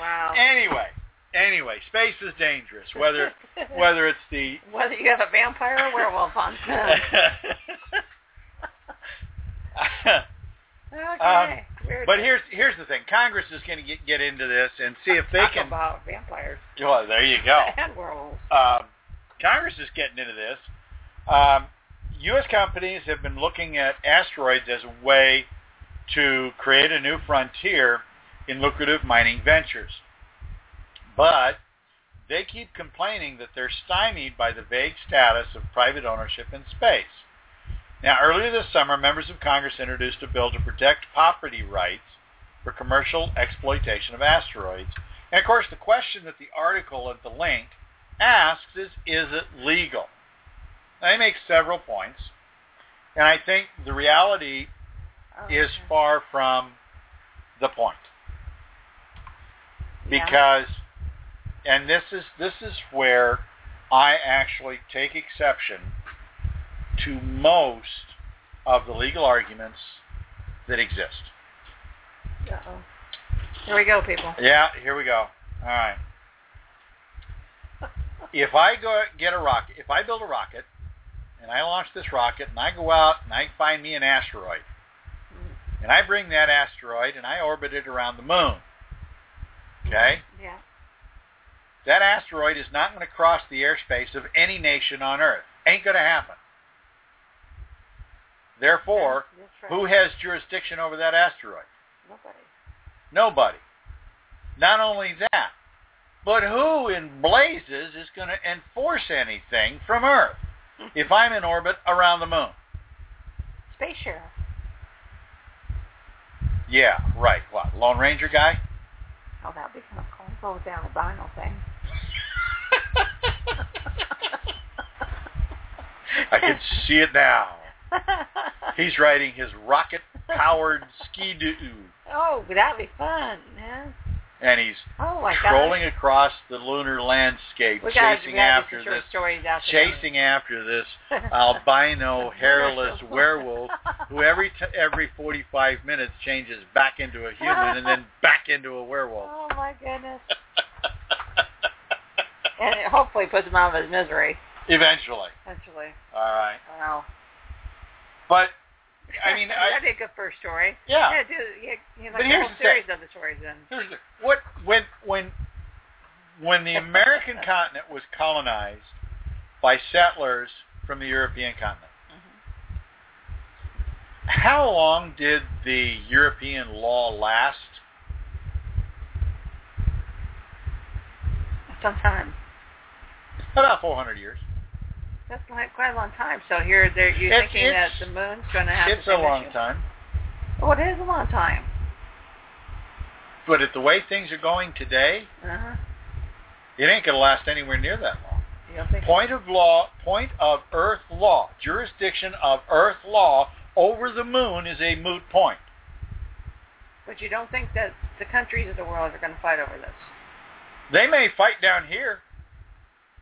Wow. anyway, anyway, space is dangerous. Whether *laughs* whether it's the whether you have a vampire or werewolf on. Okay. *laughs* Um, but here's here's the thing. Congress is going to get get into this and see if they can Talk can. about vampires Well, there you go. *laughs* and werewolves. Um, Congress is getting into this. Um, U.S. companies have been looking at asteroids as a way to create a new frontier in lucrative mining ventures. But they keep complaining that they're stymied by the vague status of private ownership in space. Now, earlier this summer, members of Congress introduced a bill to protect property rights for commercial exploitation of asteroids. And of course, the question that the article at the link asks is, is it legal? Now, they make several points, and I think the reality Oh, is okay. far from the point Yeah. because and this is this is where I actually take exception to most of the legal arguments that exist. Uh-oh. Here we go, people. Yeah, here we go. All right. *laughs* If I go get a rocket, if I build a rocket and I launch this rocket and I go out and I find me an asteroid mm. and I bring that asteroid and I orbit it around the moon. Okay? Yeah. That asteroid is not going to cross the airspace of any nation on Earth. Ain't going to happen. Therefore, right. who has jurisdiction over that asteroid? Nobody. Nobody. Not only that, but who in blazes is going to enforce anything from Earth *laughs* if I'm in orbit around the moon? Space sheriff. Yeah, right. What, Lone Ranger guy? Oh, that'd be kind of cool. Go with the albino thing. *laughs* I can see it now. *laughs* He's riding his rocket-powered ski-doo, Oh, that'd be fun, man. and he's Oh my trolling across the lunar landscape, We chasing gotta after do some short this, after chasing after this *laughs* albino hairless werewolf who every t- every 45 minutes changes back into a human and then *laughs* back into a werewolf. Oh my goodness. and it hopefully puts him out of his misery. Eventually. Eventually. All right. Wow. But I mean, I, that'd be a good first story. yeah. Yeah, do yeah, you know, But like a here's whole the thing. of the stories then. Here's the, what when when when the American *laughs* continent was colonized by settlers from the European continent. Mm-hmm. How long did the European law last? Some time. About 400 years. That's like quite a long time. So here, they're It's- thinking that the moon's going to have to... It's a long issue? time. Oh, it is a long time. But at the way things are going today, Uh huh. it ain't going to last anywhere near that long. You don't think? Point of law, point of earth law, jurisdiction of earth law over the moon is a moot point. But you don't think that the countries of the world are going to fight over this? They may fight down here,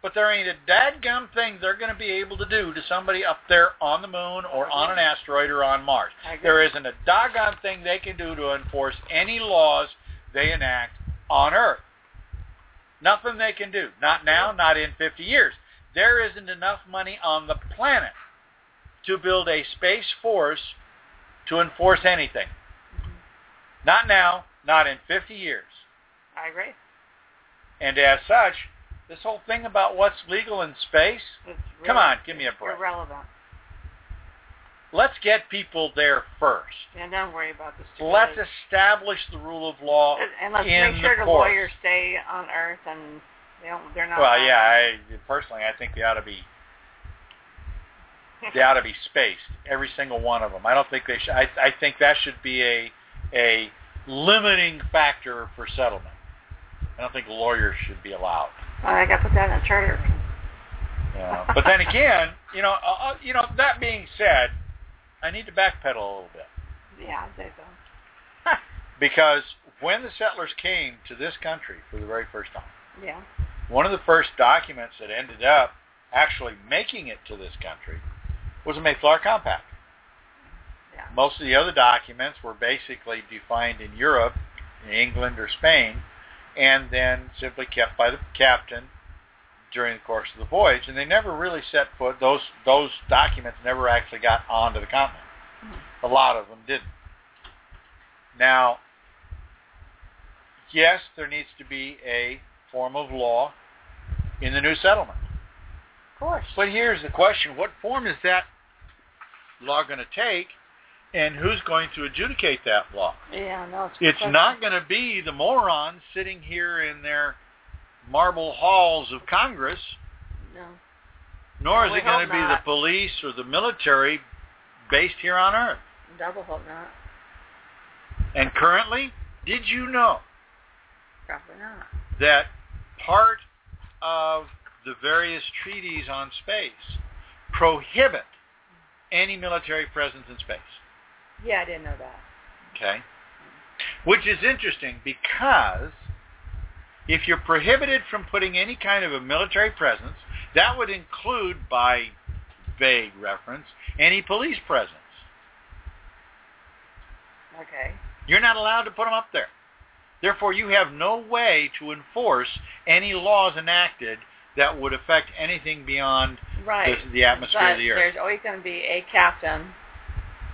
but there ain't a dadgum thing they're going to be able to do to somebody up there on the moon or on an asteroid or on Mars. There isn't a doggone thing they can do to enforce any laws they enact on Earth. Nothing they can do. Not now, not in 50 years. There isn't enough money on the planet to build a space force to enforce anything. Mm-hmm. Not now, not in 50 years. I agree. And as such, this whole thing about what's legal in space, It's Come on, give me a break. Irrelevant. let's get people there first. And don't worry about this. Let's establish the rule of law And- and let's make sure the the lawyers stay on Earth and they don't, they're not. Well, yeah, I personally I think they ought to be they ought to be spaced, every single one of them. I don't think they should. I, I think that should be a a limiting factor for settlement. I don't think lawyers should be allowed. I got to put that in the charter. Yeah. But then again, you know, uh, uh, you know. That being said, I need to backpedal a little bit Yeah, I'd say so. because when the settlers came to this country for the very first time, Yeah. one of the first documents that ended up actually making it to this country was the Mayflower Compact. Yeah. Most of the other documents were basically defined in Europe, in England or Spain, and then simply kept by the captain during the course of the voyage. And they never really set foot. Those those documents never actually got onto the continent. A lot of them didn't. Now, yes, there needs to be a form of law in the new settlement. Of course. But here's the question: What form is that law going to take, and who's going to adjudicate that law? Yeah, no, it's. It's not going to be the morons sitting here in their marble halls of Congress, No. nor is it going to be the police or the military based here on Earth. Double hope not. And currently, did you know Probably not. that part of the various treaties on space prohibit any military presence in space? Yeah, I didn't know that. Okay. Which is interesting because if you're prohibited from putting any kind of a military presence, that would include, by vague reference, any police presence. Okay. You're not allowed to put them up there. Therefore, you have no way to enforce any laws enacted that would affect anything beyond Right. the, the atmosphere but of the Earth. there's always going to be a captain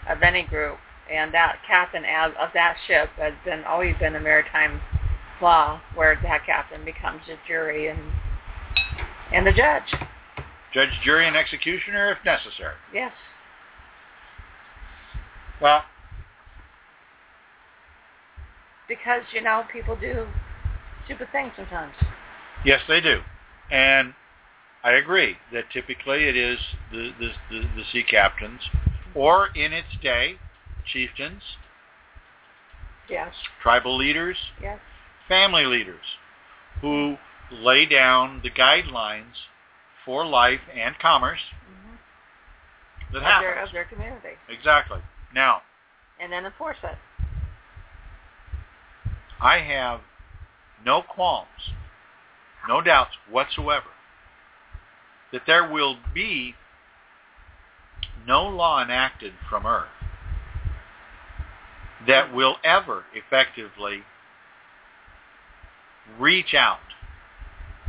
of any group, and that captain as of that ship has been always been a maritime law, where that captain becomes the jury and and the judge. Judge, jury, and executioner if necessary. Yes. Well, Because you know people do stupid things sometimes. Yes, they do, and I agree that typically it is the the, the, the sea captains, or in its day, chieftains, Yes. tribal leaders, Yes. family leaders, who lay down the guidelines for life and commerce hmm that Of happens. their of their community, Exactly. Now, and then enforce it. I have no qualms, no doubts whatsoever that there will be no law enacted from Earth that will ever effectively reach out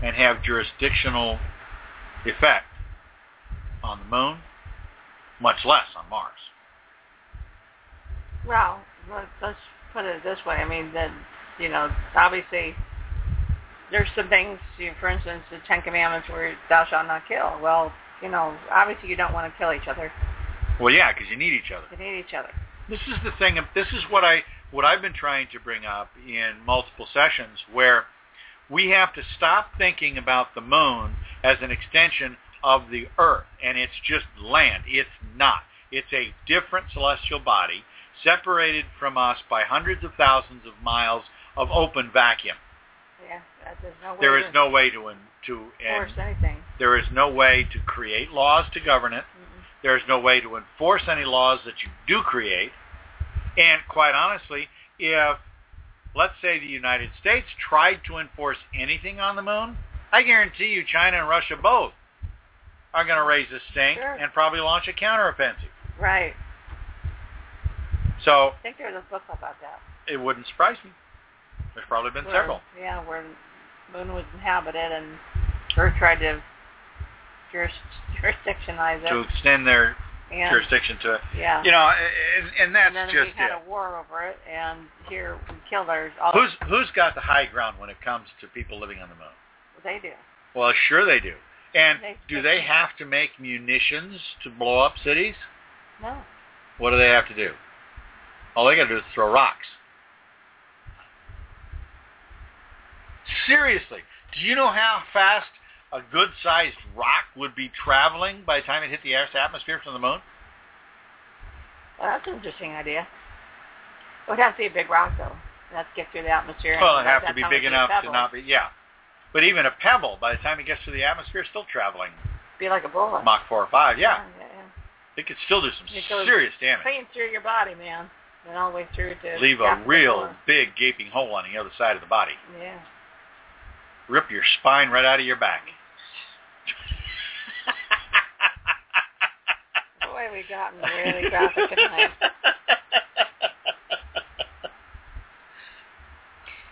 and have jurisdictional effect on the moon, much less on Mars. Well, let's put it this way. I mean, that you know, obviously, there's some things. You, for instance, the Ten Commandments where thou shalt not kill. Well, you know, obviously you don't want to kill each other. Well, yeah, because you need each other. You need each other. This is the thing. This is what I what I've been trying to bring up in multiple sessions, where we have to stop thinking about the moon as an extension of the Earth, and it's just land. It's not. It's a different celestial body separated from us by hundreds of thousands of miles of open vacuum. Yeah, there's no way there is to no way to to force anything. There is no way to create laws to govern it. Mm-hmm. There is no way to enforce any laws that you do create. And quite honestly, if let's say the United States tried to enforce anything on the moon, I guarantee you China and Russia both are going to raise a stink Sure. and probably launch a counteroffensive. Right. So I think there's a book about that. it wouldn't surprise me. There's probably been Where- several. Yeah, where moon was inhabited and Earth tried to juris, jurisdictionize it. To extend their and, jurisdiction to, it. yeah. you know, and, and that's and then just we had it. a war over it, and here we killed ours. All Who's who's got the high ground when it comes to people living on the moon? they do? Well, sure they do. And They- do they have to make munitions to blow up cities? No. What do they have to do? All they got to do is throw rocks. Seriously, do you know how fast a good-sized rock would be traveling by the time it hit the Earth's atmosphere from the moon? Well, that's an interesting idea. It would have to be a big rock, though. That's get through the atmosphere. Well, it'd have to be big enough to not be, yeah. But even a pebble, by the time it gets to the atmosphere, is still traveling be like a bullet. Mach 4 or 5. Yeah, yeah, yeah. it could still do some serious damage. Clean through your body, man, and all the way through to Leave a real big gaping hole on the other side of the body. Yeah. Rip your spine right out of your back. Boy, we got really graphic tonight.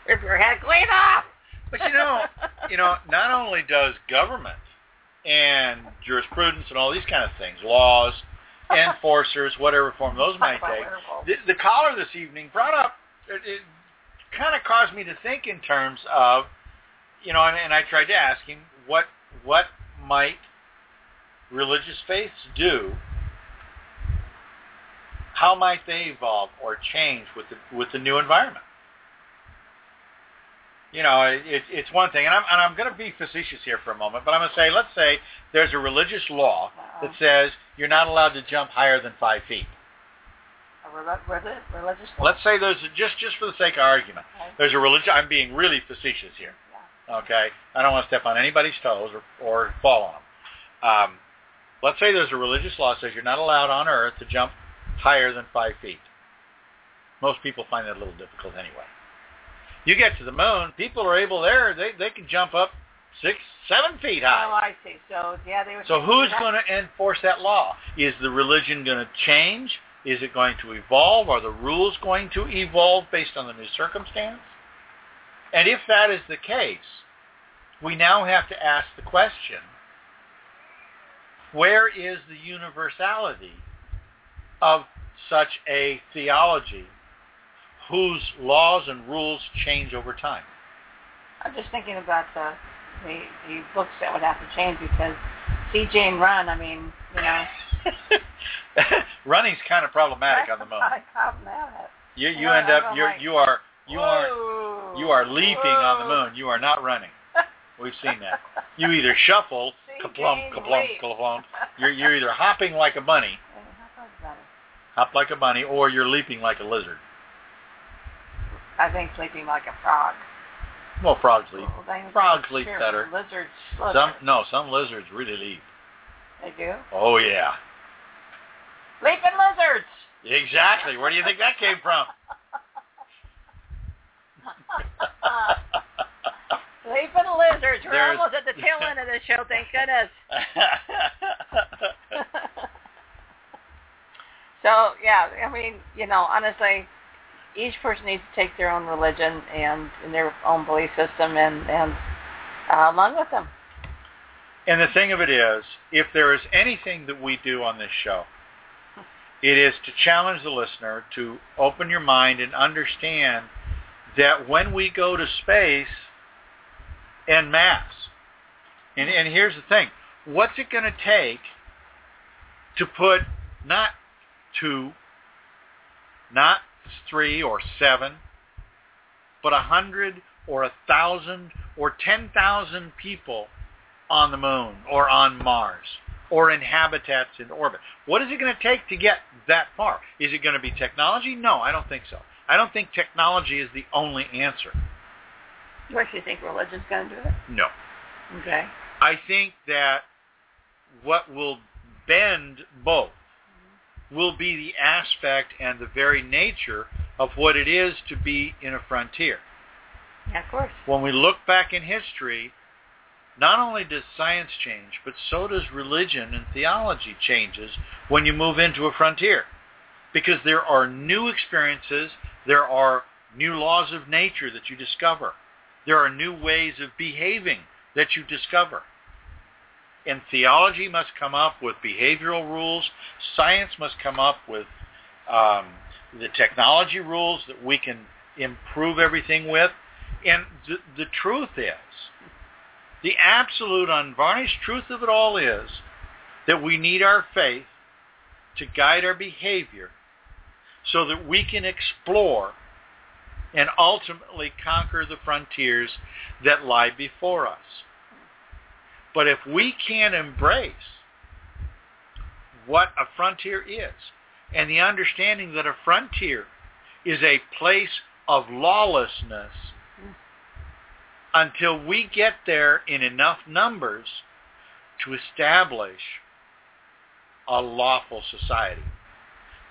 Rip your head clean off. But you know, you know, not only does government and jurisprudence and all these kind of things, laws, enforcers, whatever form those might take, the, the caller this evening brought up, it, it kind of caused me to think in terms of, you know, and, and I tried to ask him what what might religious faiths do? How might they evolve or change with the with the new environment? You know, it, it, it's one thing, and I'm and I'm going to be facetious here for a moment, but I'm going to say, let's say there's a religious law that says you're not allowed to jump higher than five feet. A reli- reli- religious law. Let's say there's a, just just for the sake of argument, Okay. there's a religion. I'm being really facetious here. Okay, I don't want to step on anybody's toes or or fall on them. Um, let's say there's a religious law that says you're not allowed on Earth to jump higher than five feet. Most people find that a little difficult anyway. You get to the moon, people are able there. They they can jump up six, seven feet high. Oh. I see. So yeah, they were. So who's going to enforce that law? Is the religion going to change? Is it going to evolve? Are the rules going to evolve based on the new circumstance? And if that is the case, we now have to ask the question, where is the universality of such a theology whose laws and rules change over time? I'm just thinking about the, the the books that would have to change because see Jane Run. I mean, you know. *laughs* Running's kind of problematic on the. Problematic. You you Well, end up you're you are you are you are leaping on the moon. You are not running. *laughs* We've seen that. You either shuffle, See, kaplump, Jane, kaplump, leap. kaplump. You're you're either hopping like a bunny, Hey, how about it? hop like a bunny, or you're leaping like a lizard. I think sleeping like a frog. Well, frogs leap. Well, Frogs leap sure, better. Lizards. Lizards. Some no, some lizards really leap. They do. Oh yeah, Leaping lizards. exactly. Where do you think that came from? *laughs* *laughs* *laughs* Leaping lizards. We're There's- almost at the tail end of the show. Thank *laughs* goodness. so yeah, I mean, you know, honestly, each person needs to take their own religion and, and their own belief system, and and uh, along with them. And the thing of it is, if there is anything that we do on this show, it is to challenge the listener to open your mind and understand that when we go to space en masse, and, and here's the thing, what's it going to take to put not two, not three or seven, but a hundred or a thousand or ten thousand people on the moon or on Mars or in habitats in orbit. What is it going to take to get that far? Is it going to be technology? No, I don't think so. I don't think technology is the only answer. What do you think religion's going to do it? No. Okay. I think that what will bend both will be the aspect and the very nature of what it is to be in a frontier. Yeah, of course. When we look back in history, not only does science change, but so does religion and theology changes when you move into a frontier. Because there are new experiences, there are new laws of nature that you discover. There are new ways of behaving that you discover. And theology must come up with behavioral rules. Science must come up with um, the technology rules that we can improve everything with. And the, the truth is, the absolute unvarnished truth of it all is that we need our faith to guide our behavior so that we can explore and ultimately conquer the frontiers that lie before us. But if we can't embrace what a frontier is and the understanding that a frontier is a place of lawlessness until we get there in enough numbers to establish a lawful society.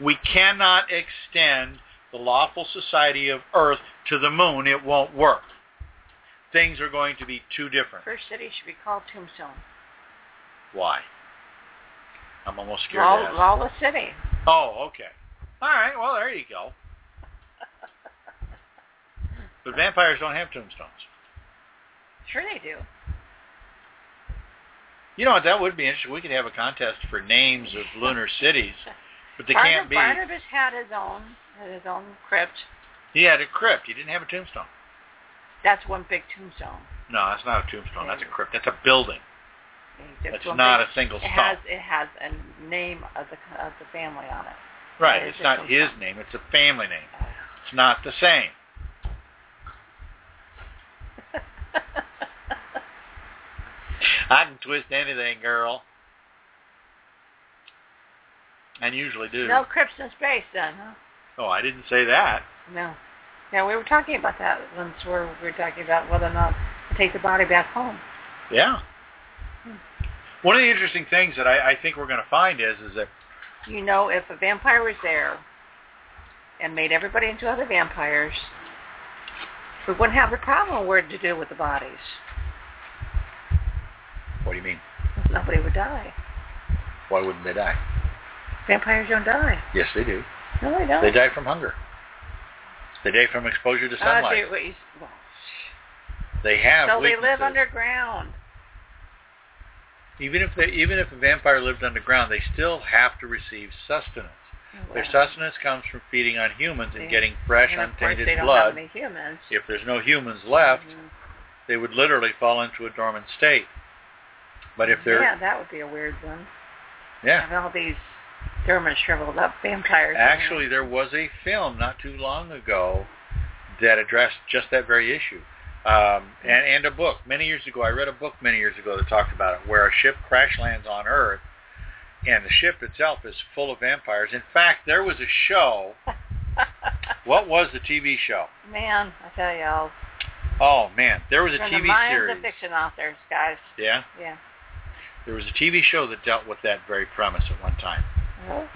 We cannot extend the lawful society of Earth to the moon. It won't work. Things are going to be too different. First city should be called Tombstone. Why? I'm almost scared Law, lawless city. Oh, okay. All right. Well, there you go. *laughs* But vampires don't have tombstones. Sure they do. You know what? That would be interesting. We could have a contest for names of lunar cities, *laughs* but they can't be. Barnabas had his own, had his own crypt. He had a crypt. He didn't have a tombstone. That's one big tombstone. No, that's not a tombstone. That's a crypt. That's a building. It's That's not big- a single stone. It has it has a name of the of the family on it. Right. It It's not his name. It's a family name. Oh. It's not the same. *laughs* I can twist anything, girl. And usually do. no crypts in space then, huh? Oh, I didn't say that. No. Yeah, we were talking about that once where we were talking about whether or not to take the body back home. Yeah. One of the interesting things that I, I think we're going to find is is that You know, if a vampire was there and made everybody into other vampires, we wouldn't have the problem where to do with the bodies. what do you mean? Nobody would die. Why wouldn't they die? Vampires don't die. Yes, they do. No, they don't. They die from hunger. They die from exposure to Oh, sunlight. gee, what you- well, They have so they live underground. Even if they, even if a vampire lived underground, they still have to receive sustenance. Their sustenance comes from feeding on humans and Yeah. getting fresh, and untainted they don't blood. have any humans. If there's no humans left, Mhm. they would literally fall into a dormant state. But if they're yeah, that would be a weird one. yeah. All these dormant, shriveled up vampires. Actually, there was a film not too long ago that addressed just that very issue. Um, and, and a book. Many years ago, I read a book many years ago that talked about it, where a ship crash lands on Earth, and the ship itself is full of vampires. In fact, there was a show. *laughs* What was the TV show? Man, I tell you, all Oh man, there was a TV the minds series. of fiction authors, guys. Yeah, Yeah. there was a TV show that dealt with that very premise at one time.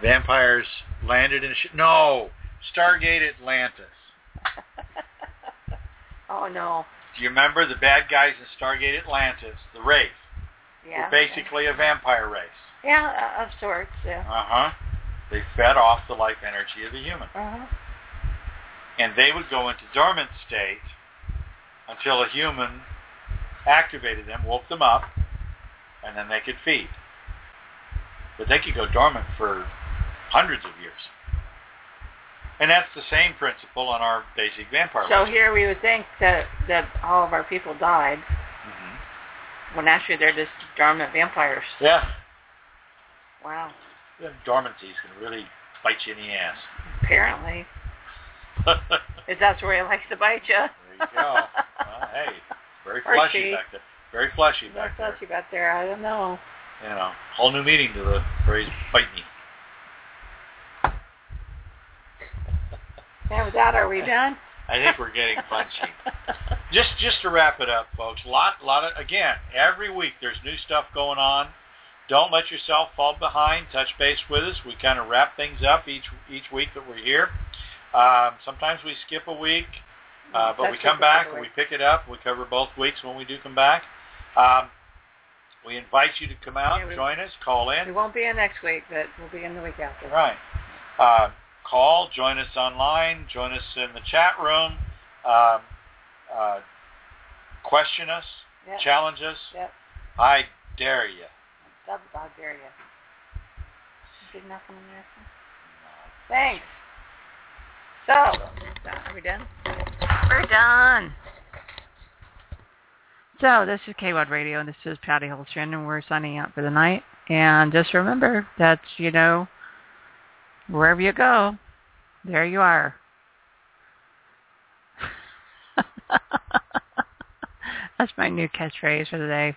Vampires landed in a ship. No, Stargate Atlantis. *laughs* oh no. Do you remember the bad guys in Stargate Atlantis, the race? Yeah. Were basically a vampire race. Yeah, uh, of sorts. Yeah. Uh-huh. They fed off the life energy of the human. Uh-huh. And they would go into dormant state until a human activated them, woke them up, and then they could feed. But they could go dormant for hundreds of years. And that's the same principle on our basic vampire. So legend. here we would think that that all of our people died, Mhm. when actually they're just dormant vampires. Yeah. Wow. yeah. Going to really bite you in the ass. Apparently, if that's where he likes to bite you. There you go. Well, hey, very *laughs* fleshy back there. Very fleshy back there. touchy back there. I don't know. You know, whole new meaning to the phrase "bite me." And with that, are we done? I think we're getting punchy. just just to wrap it up, folks. Lot lot of again every week there's new stuff going on. Don't let yourself fall behind. Touch base with us. We kind of wrap things up each each week that we're here. Um, sometimes we skip a week, uh, but we come back and we pick it up. We cover both weeks when we do come back. Um, we invite you to come out, Yeah, we- join us, call in. We won't be in next week, but we'll be in the week after. Right. Uh, call, join us online, join us in the chat room, um, uh, question us, Yep. challenge us. Yep. I dare you. Double dog dare you. Did nothing on this one? Thanks. So, are we done? We're done. So this is KWAD Radio, and this is Patty Hultstrand, and we're signing out for the night. And just remember that, you know, wherever you go, there you are. *laughs* That's my new catchphrase for the day.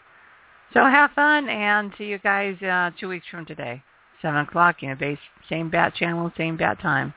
So have fun, and see you guys uh, two weeks from today, seven o'clock. You know, base, same bat channel, same bat time.